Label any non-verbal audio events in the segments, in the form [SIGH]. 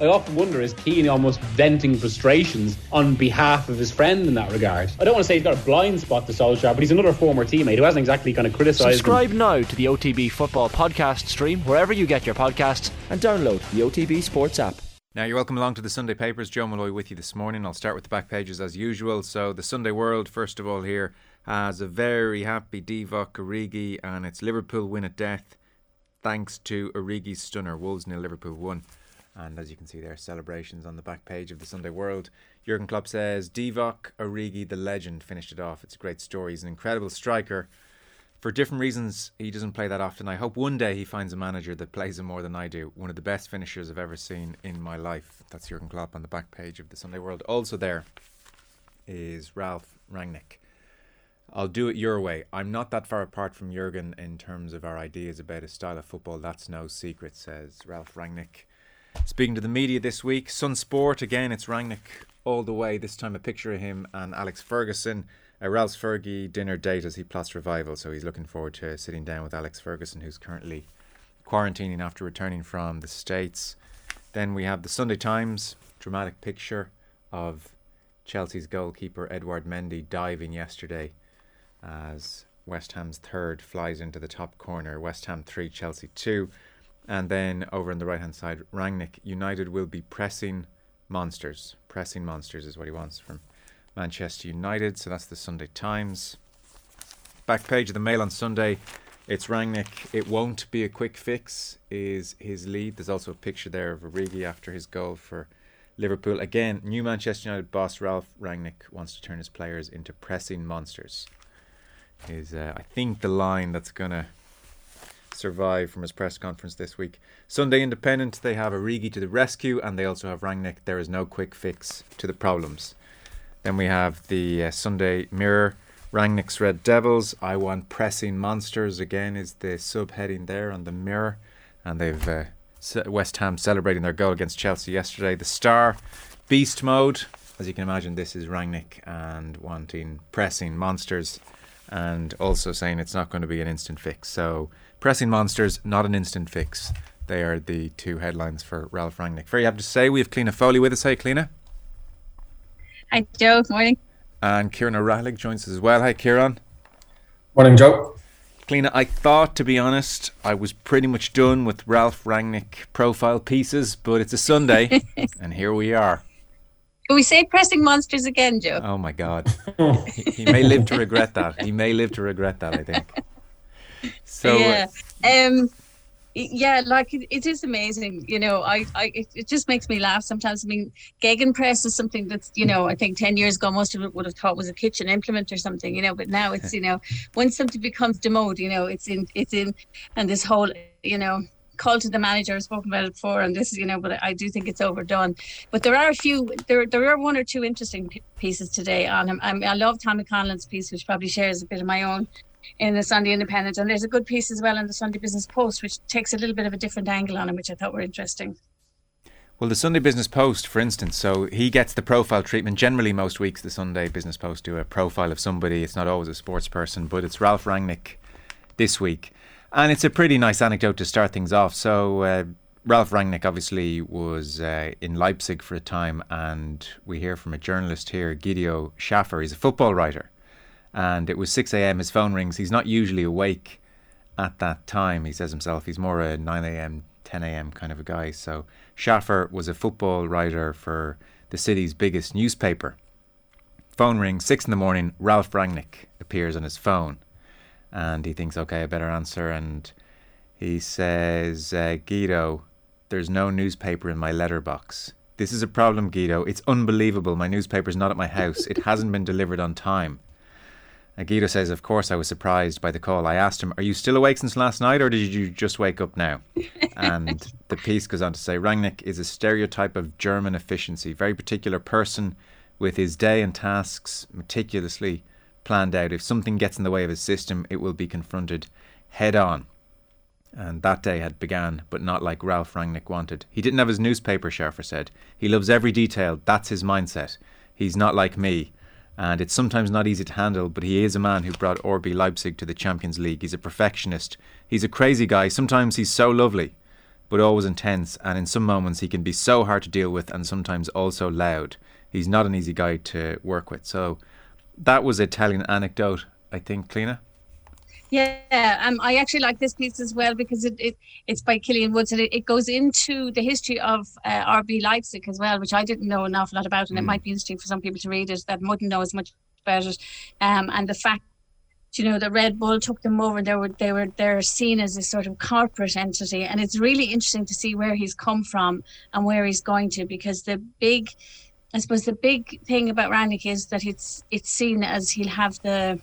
I often wonder is Keane almost venting frustrations on behalf of his friend in that regard? I don't want to say he's got a blind spot to Solskjaer, but he's another former teammate who hasn't exactly kind of criticised. Subscribe him. now to the OTB Football Podcast stream wherever you get your podcasts and download the OTB Sports app. Now, you're welcome along to the Sunday Papers. Joe Molloy with you this morning. I'll start with the back pages as usual. So, the Sunday World, first of all, here has a very happy Divock Origi and it's Liverpool win at death thanks to Origi's stunner. Wolves nil, Liverpool 1. And as you can see there, celebrations on the back page of the Sunday World. Jurgen Klopp says, Divock Origi, the legend, finished it off. It's a great story. He's an incredible striker. For different reasons, he doesn't play that often. I hope one day he finds a manager that plays him more than I do. One of the best finishers I've ever seen in my life. That's Jurgen Klopp on the back page of the Sunday World. Also there is Ralph Rangnick. I'll do it your way. I'm not that far apart from Jurgen in terms of our ideas about a style of football. That's no secret, says Ralph Rangnick. Speaking to the media this week, Sun Sport again. It's Rangnick all the way. This time, a picture of him and Alex Ferguson. A Ralph Fergie dinner date as he plots revival. So he's looking forward to sitting down with Alex Ferguson, who's currently quarantining after returning from the States. Then we have the Sunday Times dramatic picture of Chelsea's goalkeeper Edouard Mendy diving yesterday as West Ham's third flies into the top corner. West Ham 3, Chelsea 2. And then over on the right hand side, Rangnick United will be pressing monsters. Pressing monsters is what he wants from Manchester United. So that's the Sunday Times. Back page of the Mail on Sunday. It's Rangnick. It won't be a quick fix, is his lead. There's also a picture there of Origi after his goal for Liverpool. Again, new Manchester United boss Ralph Rangnick wants to turn his players into pressing monsters. Is, uh, I think, the line that's going to survive from his press conference this week. Sunday Independent, they have Origi to the rescue, and they also have Rangnick. There is no quick fix to the problems. Then we have the uh, Sunday Mirror, Rangnick's Red Devils. I want pressing monsters again is the subheading there on the Mirror, and they've uh, West Ham celebrating their goal against Chelsea yesterday. The Star, Beast Mode. As you can imagine, this is Rangnick and wanting pressing monsters and also saying it's not going to be an instant fix. So, pressing monsters, not an instant fix. They are the two headlines for Ralph Rangnick. Very happy to say we have Cliona Foley with us. Hey, Cliona. Hi, Joe. Good morning. And Kieran O'Reilly joins us as well. Hi, Kieran. Morning, Joe. Cliona, I thought, to be honest, I was pretty much done with Ralph Rangnick profile pieces, but it's a Sunday, [LAUGHS] and here we are. Can we say pressing monsters again, Joe? Oh my God, [LAUGHS] he, he, may live to regret that. He may live to regret that. I think. So yeah, um, yeah, like it, it is amazing. You know, I, I, it, just makes me laugh sometimes. I mean, Gegenpress is something that's, you know, I think ten years ago most of it would have thought was a kitchen implement or something. You know, but now it's, [LAUGHS] you know, when something becomes demode, you know, it's in, it's in, and this whole, you know, call to the manager. I've spoken about it before, and this, you know, but I do think it's overdone. But there are a few, there, there are one or two interesting pieces today on him. I, mean, I love Tommy Conlon's piece, which probably shares a bit of my own in the Sunday Independent, and there's a good piece as well in the Sunday Business Post, which takes a little bit of a different angle on him, which I thought were interesting. Well, the Sunday Business Post, for instance, so he gets the profile treatment. Generally, most weeks the Sunday Business Post do a profile of somebody. It's not always a sports person, but it's Ralph Rangnick this week. And it's a pretty nice anecdote to start things off. So, uh, Ralph Rangnick obviously was uh, in Leipzig for a time, and we hear from a journalist here, Guido Schaffer. He's a football writer. And it was 6 a.m. His phone rings. He's not usually awake at that time, he says himself. He's more a 9 a.m., 10 a.m. kind of a guy. So, Schaffer was a football writer for the city's biggest newspaper. Phone rings, 6 in the morning. Ralph Rangnick appears on his phone and he thinks, okay, I better answer. And he says, uh, Guido, there's no newspaper in my letterbox. This is a problem, Guido. It's unbelievable. My newspaper's not at my house. It hasn't been delivered on time. Guido says, Of course, I was surprised by the call. I asked him, Are you still awake since last night, or did you just wake up now? [LAUGHS] and the piece goes on to say, Rangnick is a stereotype of German efficiency, very particular person with his day and tasks meticulously planned out. If something gets in the way of his system, it will be confronted head on. And that day had begun, but not like Ralph Rangnick wanted. He didn't have his newspaper, Schaffer said. He loves every detail. That's his mindset. He's not like me. And it's sometimes not easy to handle, but he is a man who brought RB Leipzig to the Champions League. He's a perfectionist. He's a crazy guy. Sometimes he's so lovely. but always intense. And in some moments, he can be so hard to deal with and sometimes also loud. He's not an easy guy to work with. So that was telling anecdote, I think, Cliona. Yeah, um, I actually like this piece as well because it, it it's by Killian Woods and it, it goes into the history of uh, RB Leipzig as well, which I didn't know an awful lot about, and mm. it might be interesting for some people to read it that wouldn't know as much about it. Um, and the fact you know the Red Bull took them over they were they were they're seen as a sort of corporate entity and it's really interesting to see where he's come from and where he's going to because the big I suppose the big thing about Rangnick is that it's it's seen as he'll have the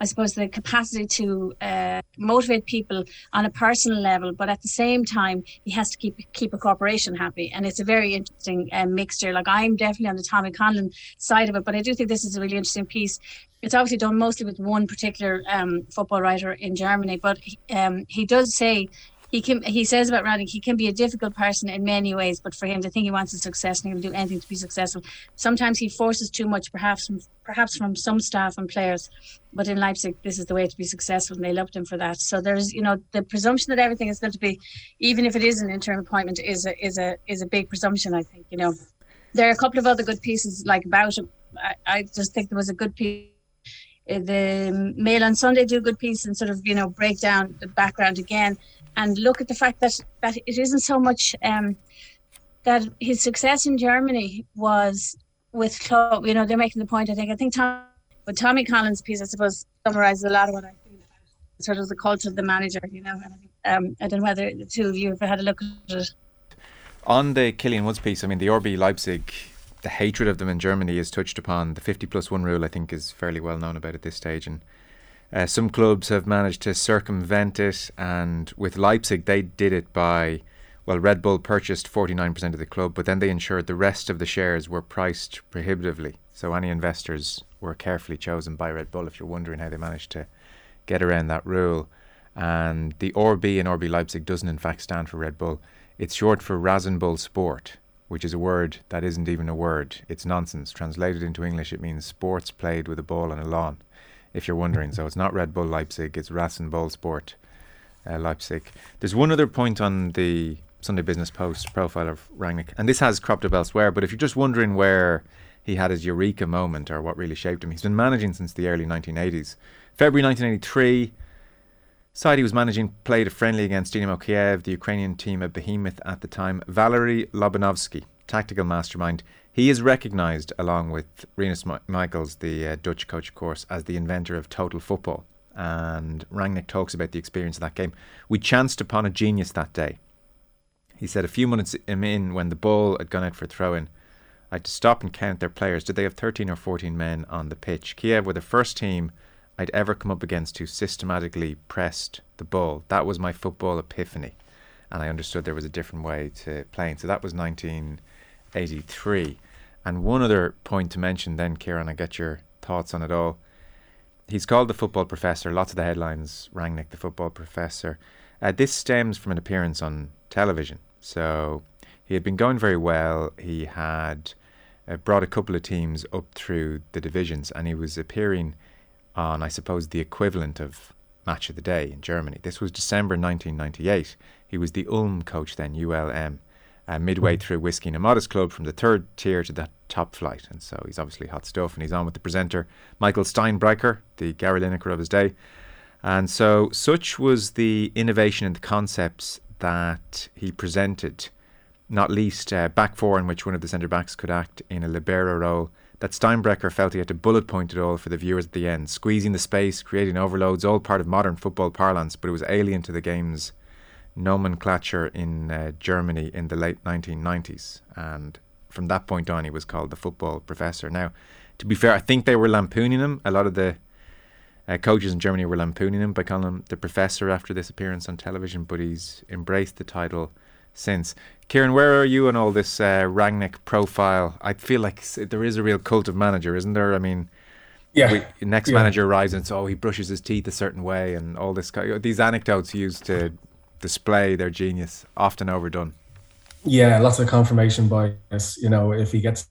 I suppose the capacity to uh, motivate people on a personal level, but at the same time, he has to keep keep a corporation happy, and it's a very interesting um, mixture. Like I'm definitely on the Tommy Conlon side of it, but I do think this is a really interesting piece. It's obviously done mostly with one particular um, football writer in Germany, but um, he does say he can he says about Rangnick he can be a difficult person in many ways, but for him to think he wants a success and he will do anything to be successful. Sometimes he forces too much, perhaps from perhaps from some staff and players. But in Leipzig, this is the way to be successful, and they loved him for that. So there's you know the presumption that everything is going to be, even if it is an interim appointment, is a is a is a big presumption. I think you know there are a couple of other good pieces like about him. I, I just think there was a good piece uh, the Mail on Sunday do a good piece and sort of you know break down the background again and look at the fact that that it isn't so much um, that his success in Germany was with club. You know, they're making the point. I think. I think Tom, but Tommy Conlon's piece, I suppose, summarizes a lot of what I feel about sort of the cult of the manager. You know, um, I don't know whether the two of you have had a look at it. On the Killian Woods piece, I mean, the RB Leipzig, the hatred of them in Germany is touched upon. The 50 plus one rule, I think, is fairly well known about at this stage, and uh, some clubs have managed to circumvent it, and with Leipzig, they did it by, well, Red Bull purchased 49% of the club, but then they ensured the rest of the shares were priced prohibitively. So any investors were carefully chosen by Red Bull, if you're wondering how they managed to get around that rule. And the RB in RB Leipzig doesn't, in fact, stand for Red Bull. It's short for Rasenball Sport, which is a word that isn't even a word. It's nonsense. Translated into English, it means sports played with a ball on a lawn if you're wondering. So it's not Red Bull Leipzig, it's Rasenballsport uh, Leipzig. There's one other point on the Sunday Business Post profile of Rangnick, and this has cropped up elsewhere, but if you're just wondering where he had his eureka moment or what really shaped him, he's been managing since the early 1980s. February 1983, side he was managing played a friendly against Dynamo Kiev, the Ukrainian team, a behemoth at the time, Valery Lobanovsky, tactical mastermind. He is recognised, along with Rinus Michels, the uh, Dutch coach, of course, as the inventor of total football. And Rangnick talks about the experience of that game. We chanced upon a genius that day. He said a few minutes in, when the ball had gone out for a throw in, I had to stop and count their players. Did they have 13 or 14 men on the pitch? Kiev were the first team I'd ever come up against who systematically pressed the ball. That was my football epiphany. And I understood there was a different way to playing. So that was 19- 83. And one other point to mention, then, Kieran, I get your thoughts on it all. He's called the football professor. Lots of the headlines, Rangnick, the football professor. Uh, this stems from an appearance on television. So he had been going very well. He had uh, brought a couple of teams up through the divisions, and he was appearing on, I suppose, the equivalent of Match of the Day in Germany. This was December 1998. He was the Ulm coach then, ULM uh, midway through Whiskey and a Modest Club from the third tier to the top flight. And so he's obviously hot stuff. And he's on with the presenter, Michael Steinbrecher, the Gary Lineker of his day. And so such was the innovation in the concepts that he presented, not least uh, back four in which one of the centre backs could act in a libero role, that Steinbrecher felt he had to bullet point it all for the viewers at the end, squeezing the space, creating overloads, all part of modern football parlance, but it was alien to the game's nomenclature in uh, Germany in the late 1990s. And from that point on, he was called the football professor. Now, to be fair, I think they were lampooning him. A lot of the uh, coaches in Germany were lampooning him by calling him the professor after this appearance on television, but he's embraced the title since. Kieran, where are you on all this uh, Rangnick profile? I feel like there is a real cult of manager, isn't there? I mean, yeah. We, next yeah. manager arrives and so oh, he brushes his teeth a certain way, and all this. These anecdotes used to display their genius, often overdone. Yeah, lots of confirmation bias. You know, if he gets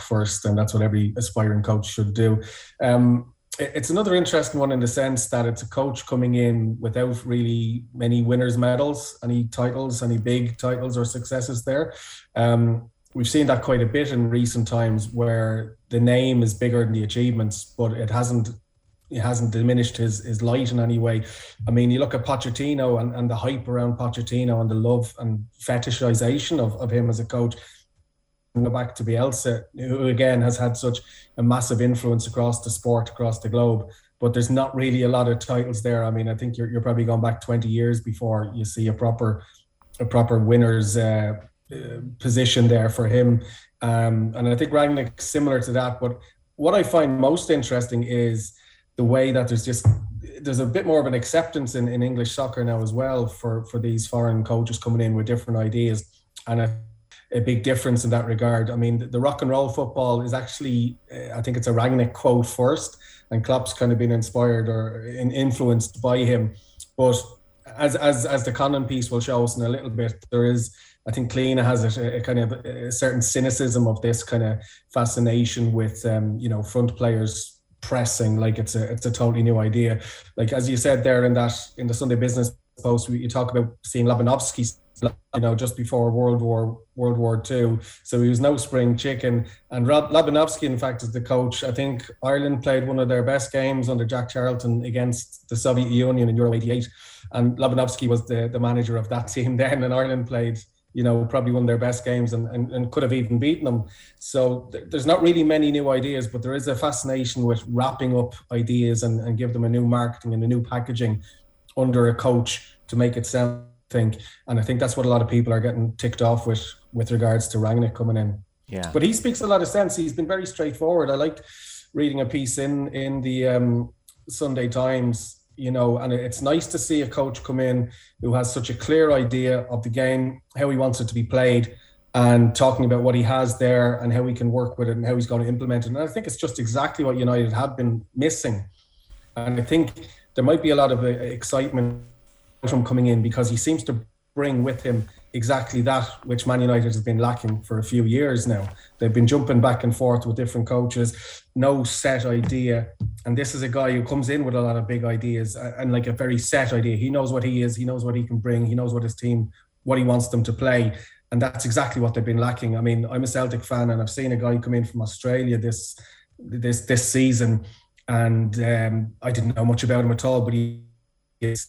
first, then that's what every aspiring coach should do. Um, it's another interesting one in the sense that it's a coach coming in without really many winners' medals, any titles, any big titles or successes there. Um, we've seen that quite a bit in recent times where the name is bigger than the achievements, but it hasn't it hasn't diminished his his light in any way. I mean, you look at Pochettino and, and the hype around Pochettino and the love and fetishization of, of him as a coach. Go back to Bielsa, who again has had such a massive influence across the sport, across the globe. But there's not really a lot of titles there. I mean, I think you're, you're probably going back 20 years before you see a proper a proper winners uh, uh, position there for him. Um, and I think Rangnick similar to that. But what I find most interesting is the way that there's just there's a bit more of an acceptance in, in English soccer now as well for for these foreign coaches coming in with different ideas and a, a big difference in that regard. I mean, the, the rock and roll football is actually uh, I think it's a Rangnick quote first, and Klopp's kind of been inspired or in, influenced by him. But as as as the Conlon piece will show us in a little bit, there is I think Cliona has a, a, kind of a certain cynicism of this kind of fascination with um, you know front players pressing like it's a it's a totally new idea. Like as you said there in that in the Sunday Business post, you talk about seeing Lobanovsky, you know, just before World War World War Two. So he was no spring chicken. And Rob Lobanovsky, in fact, is the coach. I think Ireland played one of their best games under Jack Charlton against the Soviet Union in Euro '88, and Lobanovsky was the the manager of that [LAUGHS] team then, and Ireland played you know, probably one of their best games and, and, and could have even beaten them. So th- there's not really many new ideas, but there is a fascination with wrapping up ideas and, and give them a new marketing and a new packaging under a coach to make it sound think. And I think that's what a lot of people are getting ticked off with with regards to Rangnick coming in. Yeah. But he speaks a lot of sense. He's been very straightforward. I liked reading a piece in in the um, Sunday Times you know, and it's nice to see a coach come in who has such a clear idea of the game, how he wants it to be played, and talking about what he has there and how he can work with it and how he's going to implement it. And I think it's just exactly what United have been missing. And I think there might be a lot of uh, excitement from coming in because he seems to bring with him exactly that which Man United has been lacking for a few years now. They've been jumping back and forth with different coaches, no set idea. And this is a guy who comes in with a lot of big ideas and like a very set idea. He knows what he is, he knows what he can bring, he knows what his team, what he wants them to play. And that's exactly what they've been lacking. I mean, I'm a Celtic fan and I've seen a guy come in from Australia this this this season and um, I didn't know much about him at all, but he is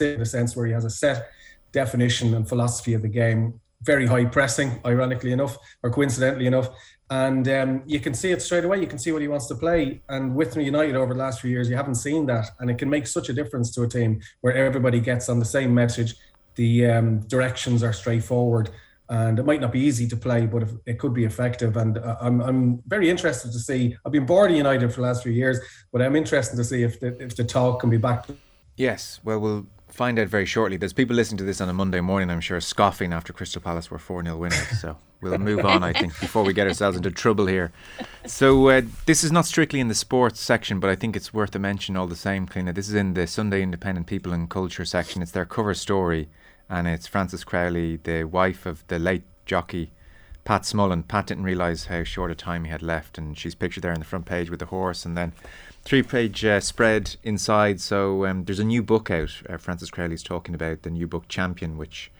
in a sense where he has a set definition and philosophy of the game. Very high pressing, ironically enough, or coincidentally enough. And um, you can see it straight away. You can see what he wants to play. And with United over the last few years, you haven't seen that. And it can make such a difference to a team where everybody gets on the same message. The um, directions are straightforward. And it might not be easy to play, but it could be effective. And uh, I'm, I'm very interested to see. I've been bored of United for the last few years, but I'm interested to see if the, if the talk can be back. Yes, well, we'll find out very shortly. There's people listening to this on a Monday morning, I'm sure, scoffing after Crystal Palace were 4 0 winners. So we'll move on, I think, before we get ourselves into trouble here. So uh, this is not strictly in the sports section, but I think it's worth a mention all the same, Cliona. This is in the Sunday Independent People and Culture section. It's their cover story, and it's Frances Crowley, the wife of the late jockey. Pat Smullen. Pat didn't realise how short a time he had left, and she's pictured there on the front page with the horse, and then three page uh, spread inside. So um, there's a new book out. Uh, Frances Crowley's talking about the new book Champion, which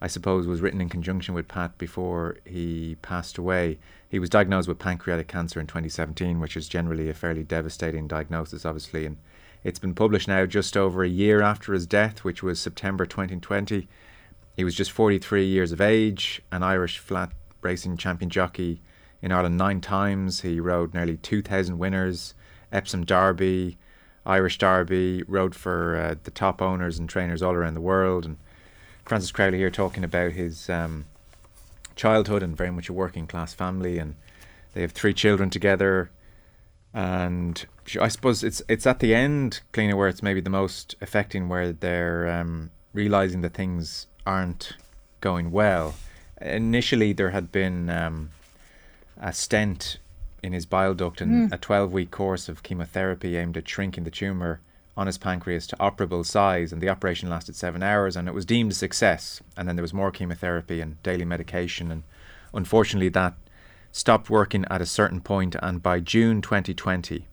I suppose was written in conjunction with Pat before he passed away. He was diagnosed with pancreatic cancer in 2017, which is generally a fairly devastating diagnosis, obviously. And it's been published now just over a year after his death, which was September 2020. He was just 43 years of age, an Irish flat racing champion jockey in Ireland nine times. He rode nearly 2,000 winners Epsom Derby, Irish Derby, rode for uh, the top owners and trainers all around the world. And Frances Crowley here talking about his um, childhood and very much a working class family, and they have three children together. And I suppose it's it's at the end, Cliona, where it's maybe the most affecting, where they're um, realizing that things aren't going well. Initially, there had been um, a stent in his bile duct and mm. a 12 week course of chemotherapy aimed at shrinking the tumour on his pancreas to operable size. And the operation lasted seven hours and it was deemed a success. And then there was more chemotherapy and daily medication. And unfortunately, that stopped working at a certain point. And by June 2020,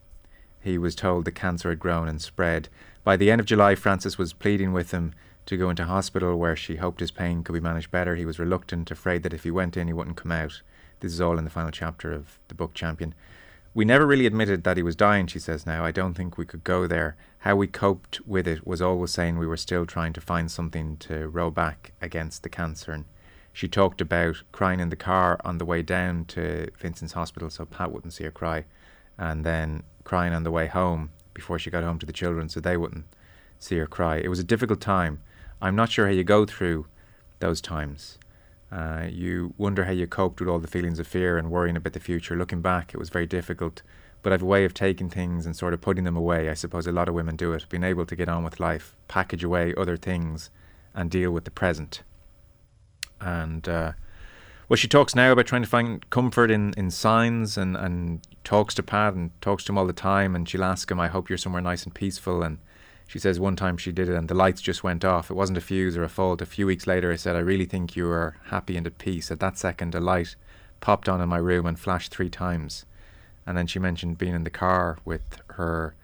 he was told the cancer had grown and spread. By the end of July, Frances was pleading with him to go into hospital where she hoped his pain could be managed better. He was reluctant, afraid that if he went in, he wouldn't come out. This is all in the final chapter of the book Champion. We never really admitted that he was dying, she says now. I don't think we could go there. How we coped with it was always saying we were still trying to find something to row back against the cancer. And she talked about crying in the car on the way down to Vincent's hospital so Pat wouldn't see her cry, and then crying on the way home before she got home to the children so they wouldn't see her cry. It was a difficult time. I'm not sure how you go through those times. Uh, you wonder how you coped with all the feelings of fear and worrying about the future. Looking back, it was very difficult, but I've a way of taking things and sort of putting them away. I suppose a lot of women do it, being able to get on with life, package away other things, and deal with the present. And uh, well, she talks now about trying to find comfort in, in signs and, and talks to Pat and talks to him all the time. And she'll ask him, I hope you're somewhere nice and peaceful. And she says one time she did it and the lights just went off. It wasn't a fuse or a fault. A few weeks later, I said, I really think you are happy and at peace. At that second, a light popped on in my room and flashed three times. And then she mentioned being in the car with her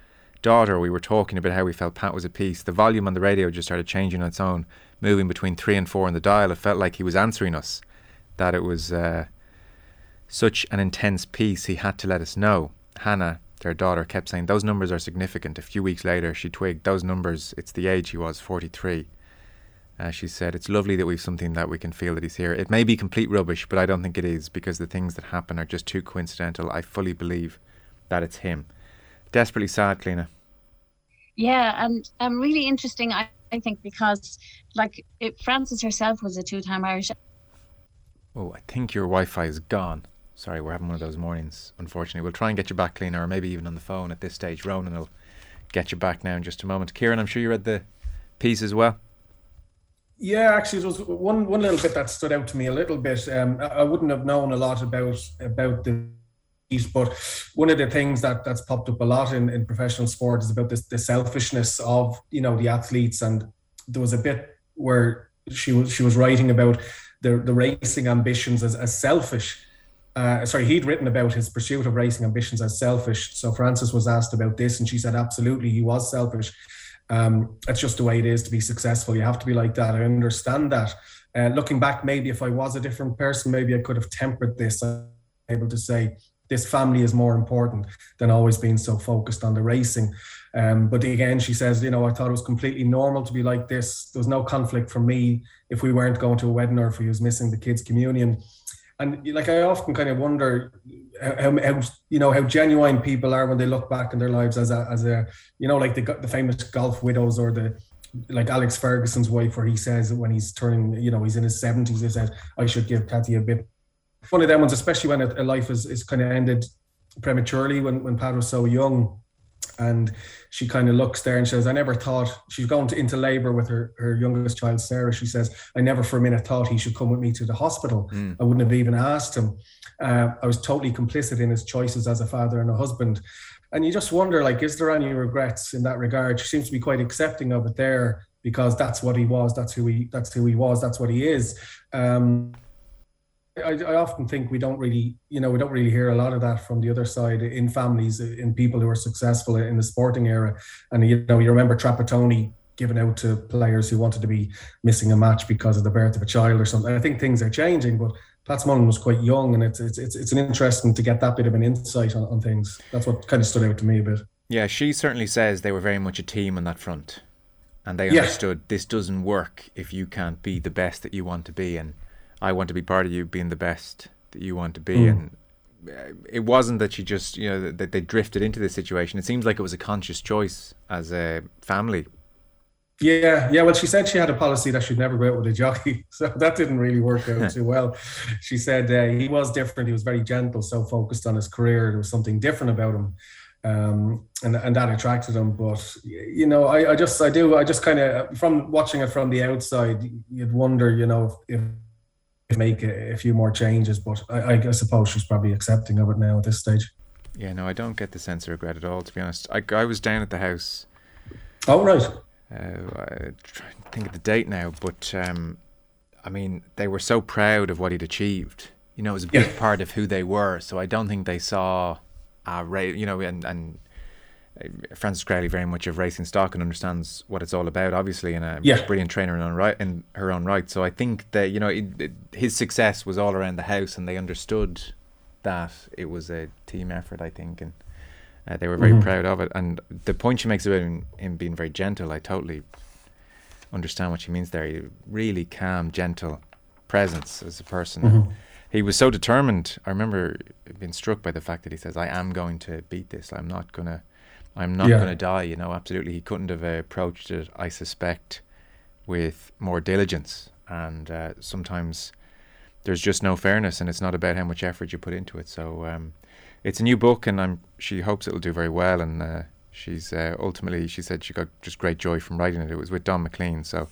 daughter. We were talking about how we felt Pat was at peace. The volume on the radio just started changing on its own, moving between three and four on the dial. It felt like he was answering us, that it was uh, such an intense peace he had to let us know. Hannah their daughter kept saying those numbers are significant. A few weeks later, she twigged those numbers. It's the age he was, 43. Uh, she said, It's lovely that we've something that we can feel that he's here. It may be complete rubbish, but I don't think it is because the things that happen are just too coincidental. I fully believe that it's him. Desperately sad, Cliona. Yeah, and um, really interesting, I, I think, because like it, Frances herself was a two time Irish. Oh, I think your Wi Fi is gone. Sorry, we're having one of those mornings, unfortunately. We'll try and get you back, Cliona, or maybe even on the phone at this stage. Ronan will get you back now in just a moment. Kieran, I'm sure you read the piece as well. Yeah, actually, it was one one little bit that stood out to me a little bit. Um, I wouldn't have known a lot about about the piece, but one of the things that that's popped up a lot in, in professional sport is about this the selfishness of you know the athletes, and there was a bit where she was she was writing about the the racing ambitions as, as selfish uh, sorry, he'd written about his pursuit of racing ambitions as selfish. So Frances was asked about this, and she said, absolutely, he was selfish. Um, it's just the way it is to be successful. You have to be like that. I understand that. Uh, looking back, maybe if I was a different person, maybe I could have tempered this, I'm able to say, this family is more important than always being so focused on the racing. Um, but again, she says, you know, I thought it was completely normal to be like this. There was no conflict for me if we weren't going to a wedding or if we was missing the kids' communion and like I often kind of wonder how, how, you know how genuine people are when they look back in their lives as a as a you know like the the famous golf widows or the like Alex Ferguson's wife where he says when he's turning you know he's in his 70s he says I should give Kathy a bit. One of them ones especially when a, a life is, is kind of ended prematurely when when Pat was so young and she kind of looks there and says, I never thought she's going to, into labor with her, her youngest child, Sarah. She says, I never for a minute thought he should come with me to the hospital. Mm. I wouldn't have even asked him. Uh, I was totally complicit in his choices as a father and a husband. And you just wonder, like, is there any regrets in that regard? She seems to be quite accepting of it there because that's what he was. That's who he. That's who he was. That's what he is. Um, I, I, often think we don't really, you know, we don't really hear a lot of that from the other side in families, in people who are successful in the sporting era. And you know, you remember Trapattoni given out to players who wanted to be missing a match because of the birth of a child or something. I think things are changing, but Pat Smullen was quite young, and it's it's it's, it's an interesting to get that bit of an insight on, on things. That's what kind of stood out to me a bit. Yeah, she certainly says they were very much a team on that front, and they understood yeah. this doesn't work if you can't be the best that you want to be, and I want to be part of you being the best that you want to be. Mm. And uh, it wasn't that she just, you know, that they drifted into this situation. It seems like it was a conscious choice as a family. Yeah, yeah. Well, she said she had a policy that she'd never go out with a jockey, [LAUGHS] so that didn't really work out too [LAUGHS] well. She said uh, he was different. He was very gentle, so focused on his career. There was something different about him, um, and and that attracted him. But you know, I, I just I do I just kind of from watching it from the outside, you'd wonder, you know, if make a, a few more changes, but I, I, suppose she's probably accepting of it now at this stage. Yeah, no, I don't get the sense of regret at all. To be honest, I, I was down at the house. Oh right. Uh, I try to think of the date now, but um, I mean, they were so proud of what he'd achieved. You know, it was a big yeah. part of who they were. So I don't think they saw, uh, you know, and and Frances Crowley very much of racing stock and understands what it's all about, obviously, and a Yeah. brilliant trainer in, her own right, in her own right. So I think that you know it, it, his success was all around the house, and they understood that it was a team effort. I think, and uh, they were very proud of it. And the point she makes about him, him being very gentle, I totally understand what she means there. He really calm, gentle presence as a person. He was so determined. I remember being struck by the fact that he says, "I am going to beat this. I'm not gonna, I'm not Yeah. gonna die." You know, absolutely. He couldn't have uh, approached it, I suspect, with more diligence. And uh, sometimes there's just no fairness, and it's not about how much effort you put into it. So um, it's a new book, and I'm she hopes it'll do very well. And uh, she's uh, ultimately she said she got just great joy from writing it. It was with Donn McClean, so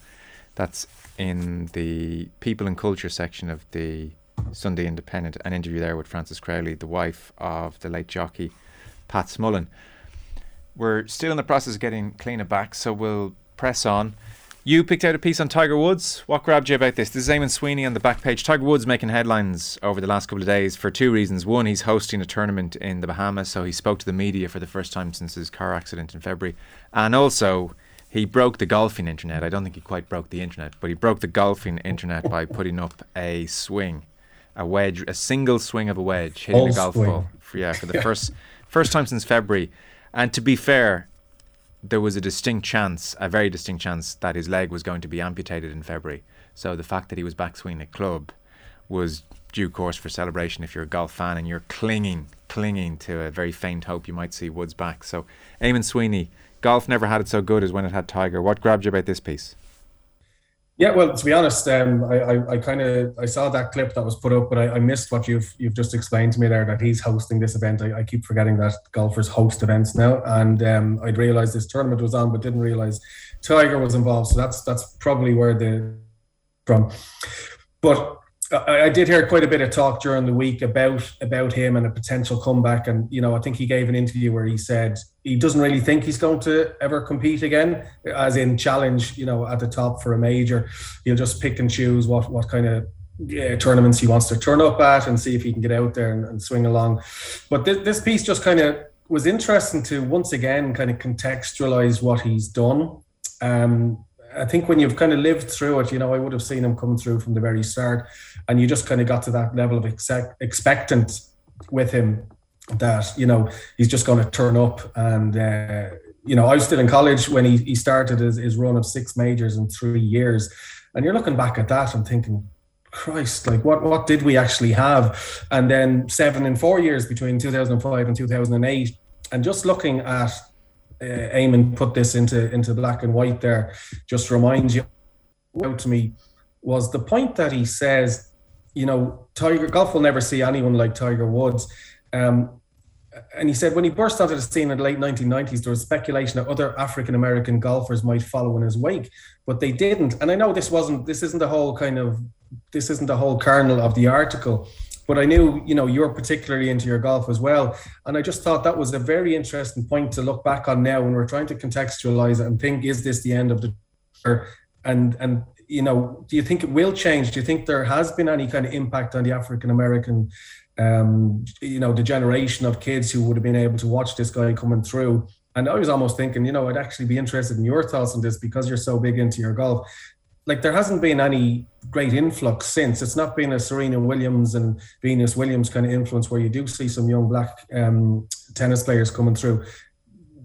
that's in the people and culture section of the Sunday Independent. An interview there with Frances Crowley, the wife of the late jockey Pat Smullen. We're still in the process of getting Cliona back, so we'll press on. You picked out a piece on Tiger Woods. What grabbed you about this? This is Eamonn Sweeney on the back page. Tiger Woods making headlines over the last couple of days for two reasons. One, he's hosting a tournament in the Bahamas, so he spoke to the media for the first time since his car accident in February. And also, he broke the golfing internet. I don't think he quite broke the internet, but he broke the golfing internet by putting up a swing, a wedge, a single swing of a wedge hitting Whole a golf swing. ball. For, yeah, for the [LAUGHS] first first time since February. And to be fair, there was a distinct chance, a very distinct chance, that his leg was going to be amputated in February. So the fact that he was back swinging a club was due course for celebration if you're a golf fan and you're clinging, clinging to a very faint hope you might see Woods back. So, Eamonn Sweeney, golf never had it so good as when it had Tiger. What grabbed you about this piece? Yeah, well, to be honest, um, I, I, I kind of I saw that clip that was put up, but I, I missed what you've you've just explained to me there that he's hosting this event. I, I keep forgetting that golfers host events now, and um, I'd realised this tournament was on, but didn't realise Tiger was involved. So that's that's probably where the from. But I, did hear quite a bit of talk during the week about about him and a potential comeback. And you know, I think he gave an interview where he said he doesn't really think he's going to ever compete again, as in challenge. You know, at the top for a major, he'll just pick and choose what what kind of yeah, tournaments he wants to turn up at and see if he can get out there and, and swing along. But this, this piece just kind of was interesting to once again kind of contextualize what he's done. Um, I think when you've kind of lived through it, you know, I would have seen him come through from the very start, and you just kind of got to that level of exec- expectant with him that you know he's just going to turn up. And uh, you know, I was still in college when he, he started his, his run of six majors in three years, and you're looking back at that and thinking, Christ, like what what did we actually have? And then seven in four years between 2005 and 2008, and just looking at uh, Eamonn put this into into black and white there, just reminds you out to me was the point that he says, you know, Tiger golf will never see anyone like Tiger Woods. Um, and he said when he burst onto the scene in the late 1990s, there was speculation that other African American golfers might follow in his wake, but they didn't. And I know this wasn't, this isn't the whole kind of, this isn't the whole kernel of the article, but I knew, you know, you're particularly into your golf as well. And I just thought that was a very interesting point to look back on now when we're trying to contextualize it and think, is this the end of the, and, and, you know, do you think it will change? Do you think there has been any kind of impact on the African American um, you know, the generation of kids who would have been able to watch this guy coming through. And I was almost thinking, you know, I'd actually be interested in your thoughts on this because you're so big into your golf. Like there hasn't been any great influx since. It's not been a Serena Williams and Venus Williams kind of influence where you do see some young black um, tennis players coming through.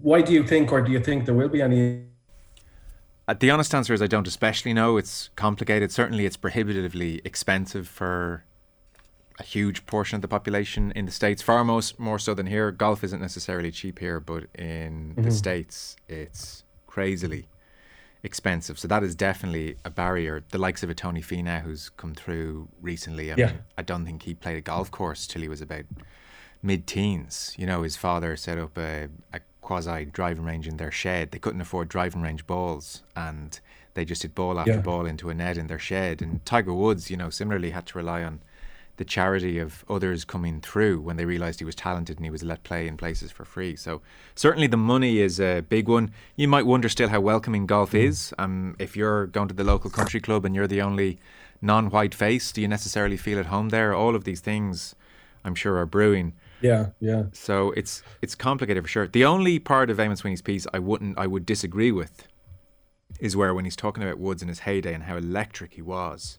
Why do you think, or do you think there will be any Uh, the honest answer is I don't especially know. It's complicated. Certainly, it's prohibitively expensive for a huge portion of the population in the states. Far most more so than here. Golf isn't necessarily cheap here, but in the states, it's crazily expensive. So that is definitely a barrier. The likes of a Tony Finau who's come through recently. I Yeah. mean, I don't think he played a golf course till he was about mid-teens. You know, his father set up a, a quasi driving range in their shed. They couldn't afford driving range balls, and they just hit ball after Yeah. ball into a net in their shed. And Tiger Woods, you know, similarly had to rely on the charity of others coming through when they realised he was talented and he was let play in places for free. So certainly the money is a big one. You might wonder still how welcoming golf is. Um, if you're going to the local country club and you're the only non-white face, do you necessarily feel at home there? All of these things, I'm sure, are brewing. Yeah, yeah. So it's it's complicated for sure. The only part of Eamonn Sweeney's piece I wouldn't I would disagree with is where when he's talking about Woods in his heyday and how electric he was.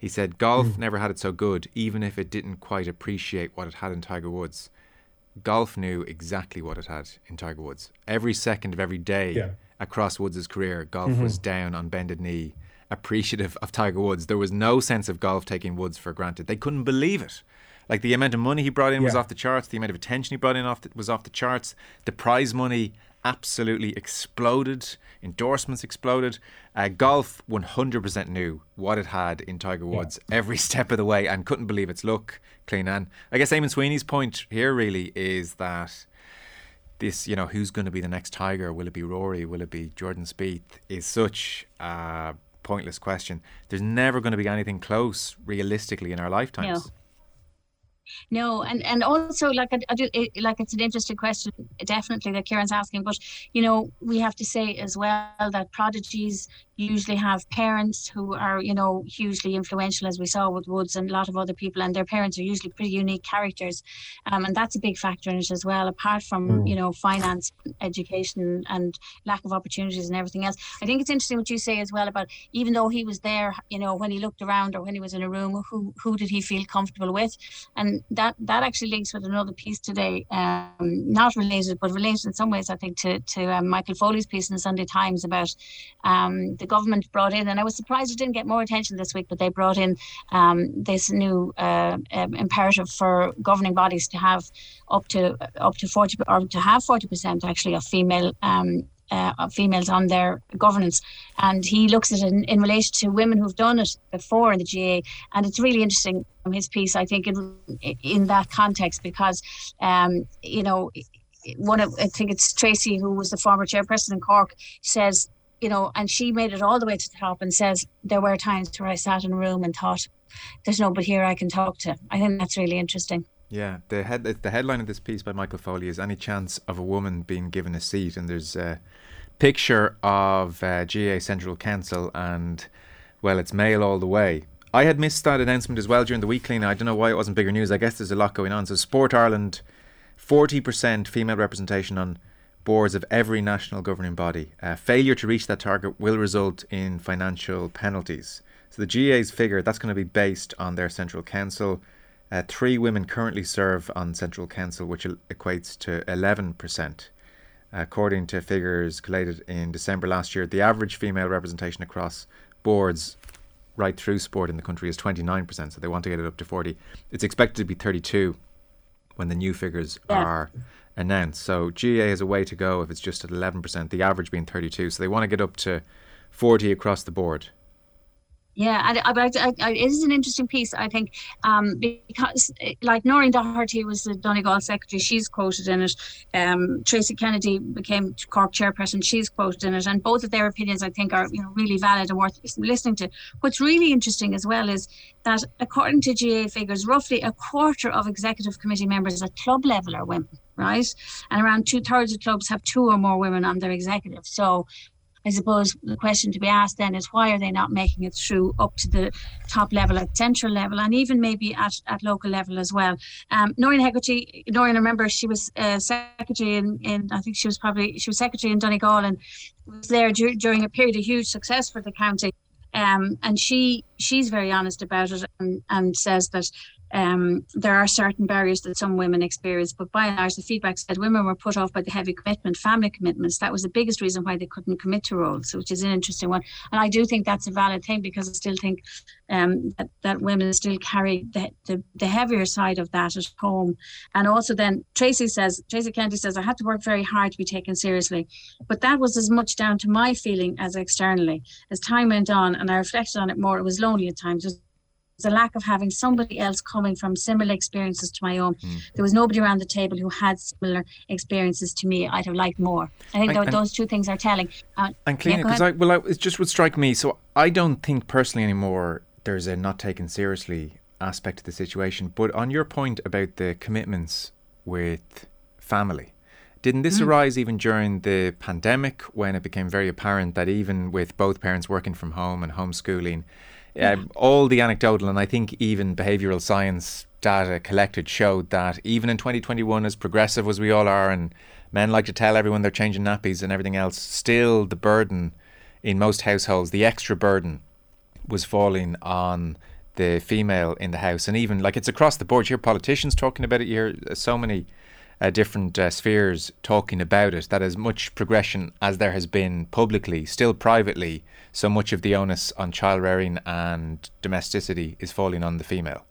He said golf mm. never had it so good, even if it didn't quite appreciate what it had in Tiger Woods. Golf knew exactly what it had in Tiger Woods. Every second of every day yeah. across Woods' career, golf mm-hmm. was down on bended knee, appreciative of Tiger Woods. There was no sense of golf taking Woods for granted. They couldn't believe it. Like the amount of money he brought in yeah. was off the charts. The amount of attention he brought in off the, was off the charts. The prize money absolutely exploded. Endorsements exploded. Uh, golf 100% knew what it had in Tiger Woods yeah. every [LAUGHS] step of the way and couldn't believe its look, clean and. I guess Eamonn Sweeney's point here really is that this, you know, who's going to be the next Tiger? Will it be Rory? Will it be Jordan Spieth? Is such a pointless question. There's never going to be anything close, realistically, in our lifetimes. No, and and also like I, I do, it, like it's an interesting question, definitely that Kieran's asking. But you know, we have to say as well that prodigies usually have parents who are, you know, hugely influential, as we saw with Woods and a lot of other people, and their parents are usually pretty unique characters, um, and that's a big factor in it as well. Apart from mm. you know finance, education, and lack of opportunities and everything else, I think it's interesting what you say as well about even though he was there, you know, when he looked around or when he was in a room, who who did he feel comfortable with, and that that actually links with another piece today, um, not related but related in some ways, I think, to to um, Michael Foley's piece in the Sunday Times about um, the government brought in, and I was surprised it didn't get more attention this week, but they brought in um, this new uh, um, imperative for governing bodies to have up to up to forty or to have forty percent actually of female um, uh, of females on their governance. And he looks at it in, in, relation to women who've done it before in the GAA. And it's really interesting from his piece, I think, in, in that context, because, um, you know, one of, I think it's Tracy, who was the former chairperson in Cork, says you know, and she made it all the way to the top and says there were times where I sat in a room and thought, "There's nobody here I can talk to." I think that's really interesting. Yeah, the head the headline of this piece by Michael Foley is "Any chance of a woman being given a seat?" and there's a picture of uh, GAA Central Council and well, it's male all the way. I had missed that announcement as well during the week Cliona. I don't know why it wasn't bigger news. I guess there's a lot going on. So Sport Ireland, forty percent female representation on boards of every national governing body. Uh, failure to reach that target will result in financial penalties. So the GAA's figure that's going to be based on their central council. Uh, three women currently serve on central council, which equates to 11%. According to figures collated in December last year, the average female representation across boards right through sport in the country is 29%, so they want to get it up to 40. It's expected to be 32 when the new figures yeah. are announced. So GAA has a way to go if it's just at 11%, the average being 32. So they want to get up to 40 across the board. Yeah, and I, I, it is an interesting piece, I think, um, because like Noreen Doherty was the Donegal secretary, she's quoted in it. Um, Tracy Kennedy became Cork chairperson, she's quoted in it, and both of their opinions, I think, are you know really valid and worth listening to. What's really interesting as well is that according to GAA figures, roughly a quarter of executive committee members at club level are women right? And around two thirds of clubs have two or more women on their executive. So I suppose the question to be asked then is why are they not making it through up to the top level at central level and even maybe at, at local level as well. Um, Noreen Hegarty, Noreen, remember she was uh, secretary in, in, I think she was probably, she was secretary in Donegal and was there dur- during a period of huge success for the county. Um, and she she's very honest about it and, and says that um, there are certain barriers that some women experience, but by and large, the feedback said women were put off by the heavy commitment, family commitments. That was the biggest reason why they couldn't commit to roles, which is an interesting one. And I do think that's a valid thing because I still think um, that, that women still carry the, the, the, heavier side of that at home. And also, then Tracy says, Tracy Kennedy says, I had to work very hard to be taken seriously. But that was as much down to my feeling as externally. As time went on and I reflected on it more, it was lonely at times. It was a lack of having somebody else coming from similar experiences to my own. Mm. There was nobody around the table who had similar experiences to me. I'd have liked more. I think and, those two things are telling. Uh, and Cliona, because yeah, I well, I, it just would strike me. So I don't think personally anymore. There's a not taken seriously aspect to the situation. But on your point about the commitments with family, didn't this mm. arise even during the pandemic when it became very apparent that even with both parents working from home and homeschooling, yeah, all the anecdotal and I think even behavioural science data collected showed that even in 2021, as progressive as we all are, and men like to tell everyone they're changing nappies and everything else, still the burden in most households, the extra burden was falling on the female in the house. And even like it's across the board. You hear politicians talking about it, you hear so many uh, different uh, spheres talking about it, that as much progression as there has been publicly, still privately, so much of the onus on child rearing and domesticity is falling on the female.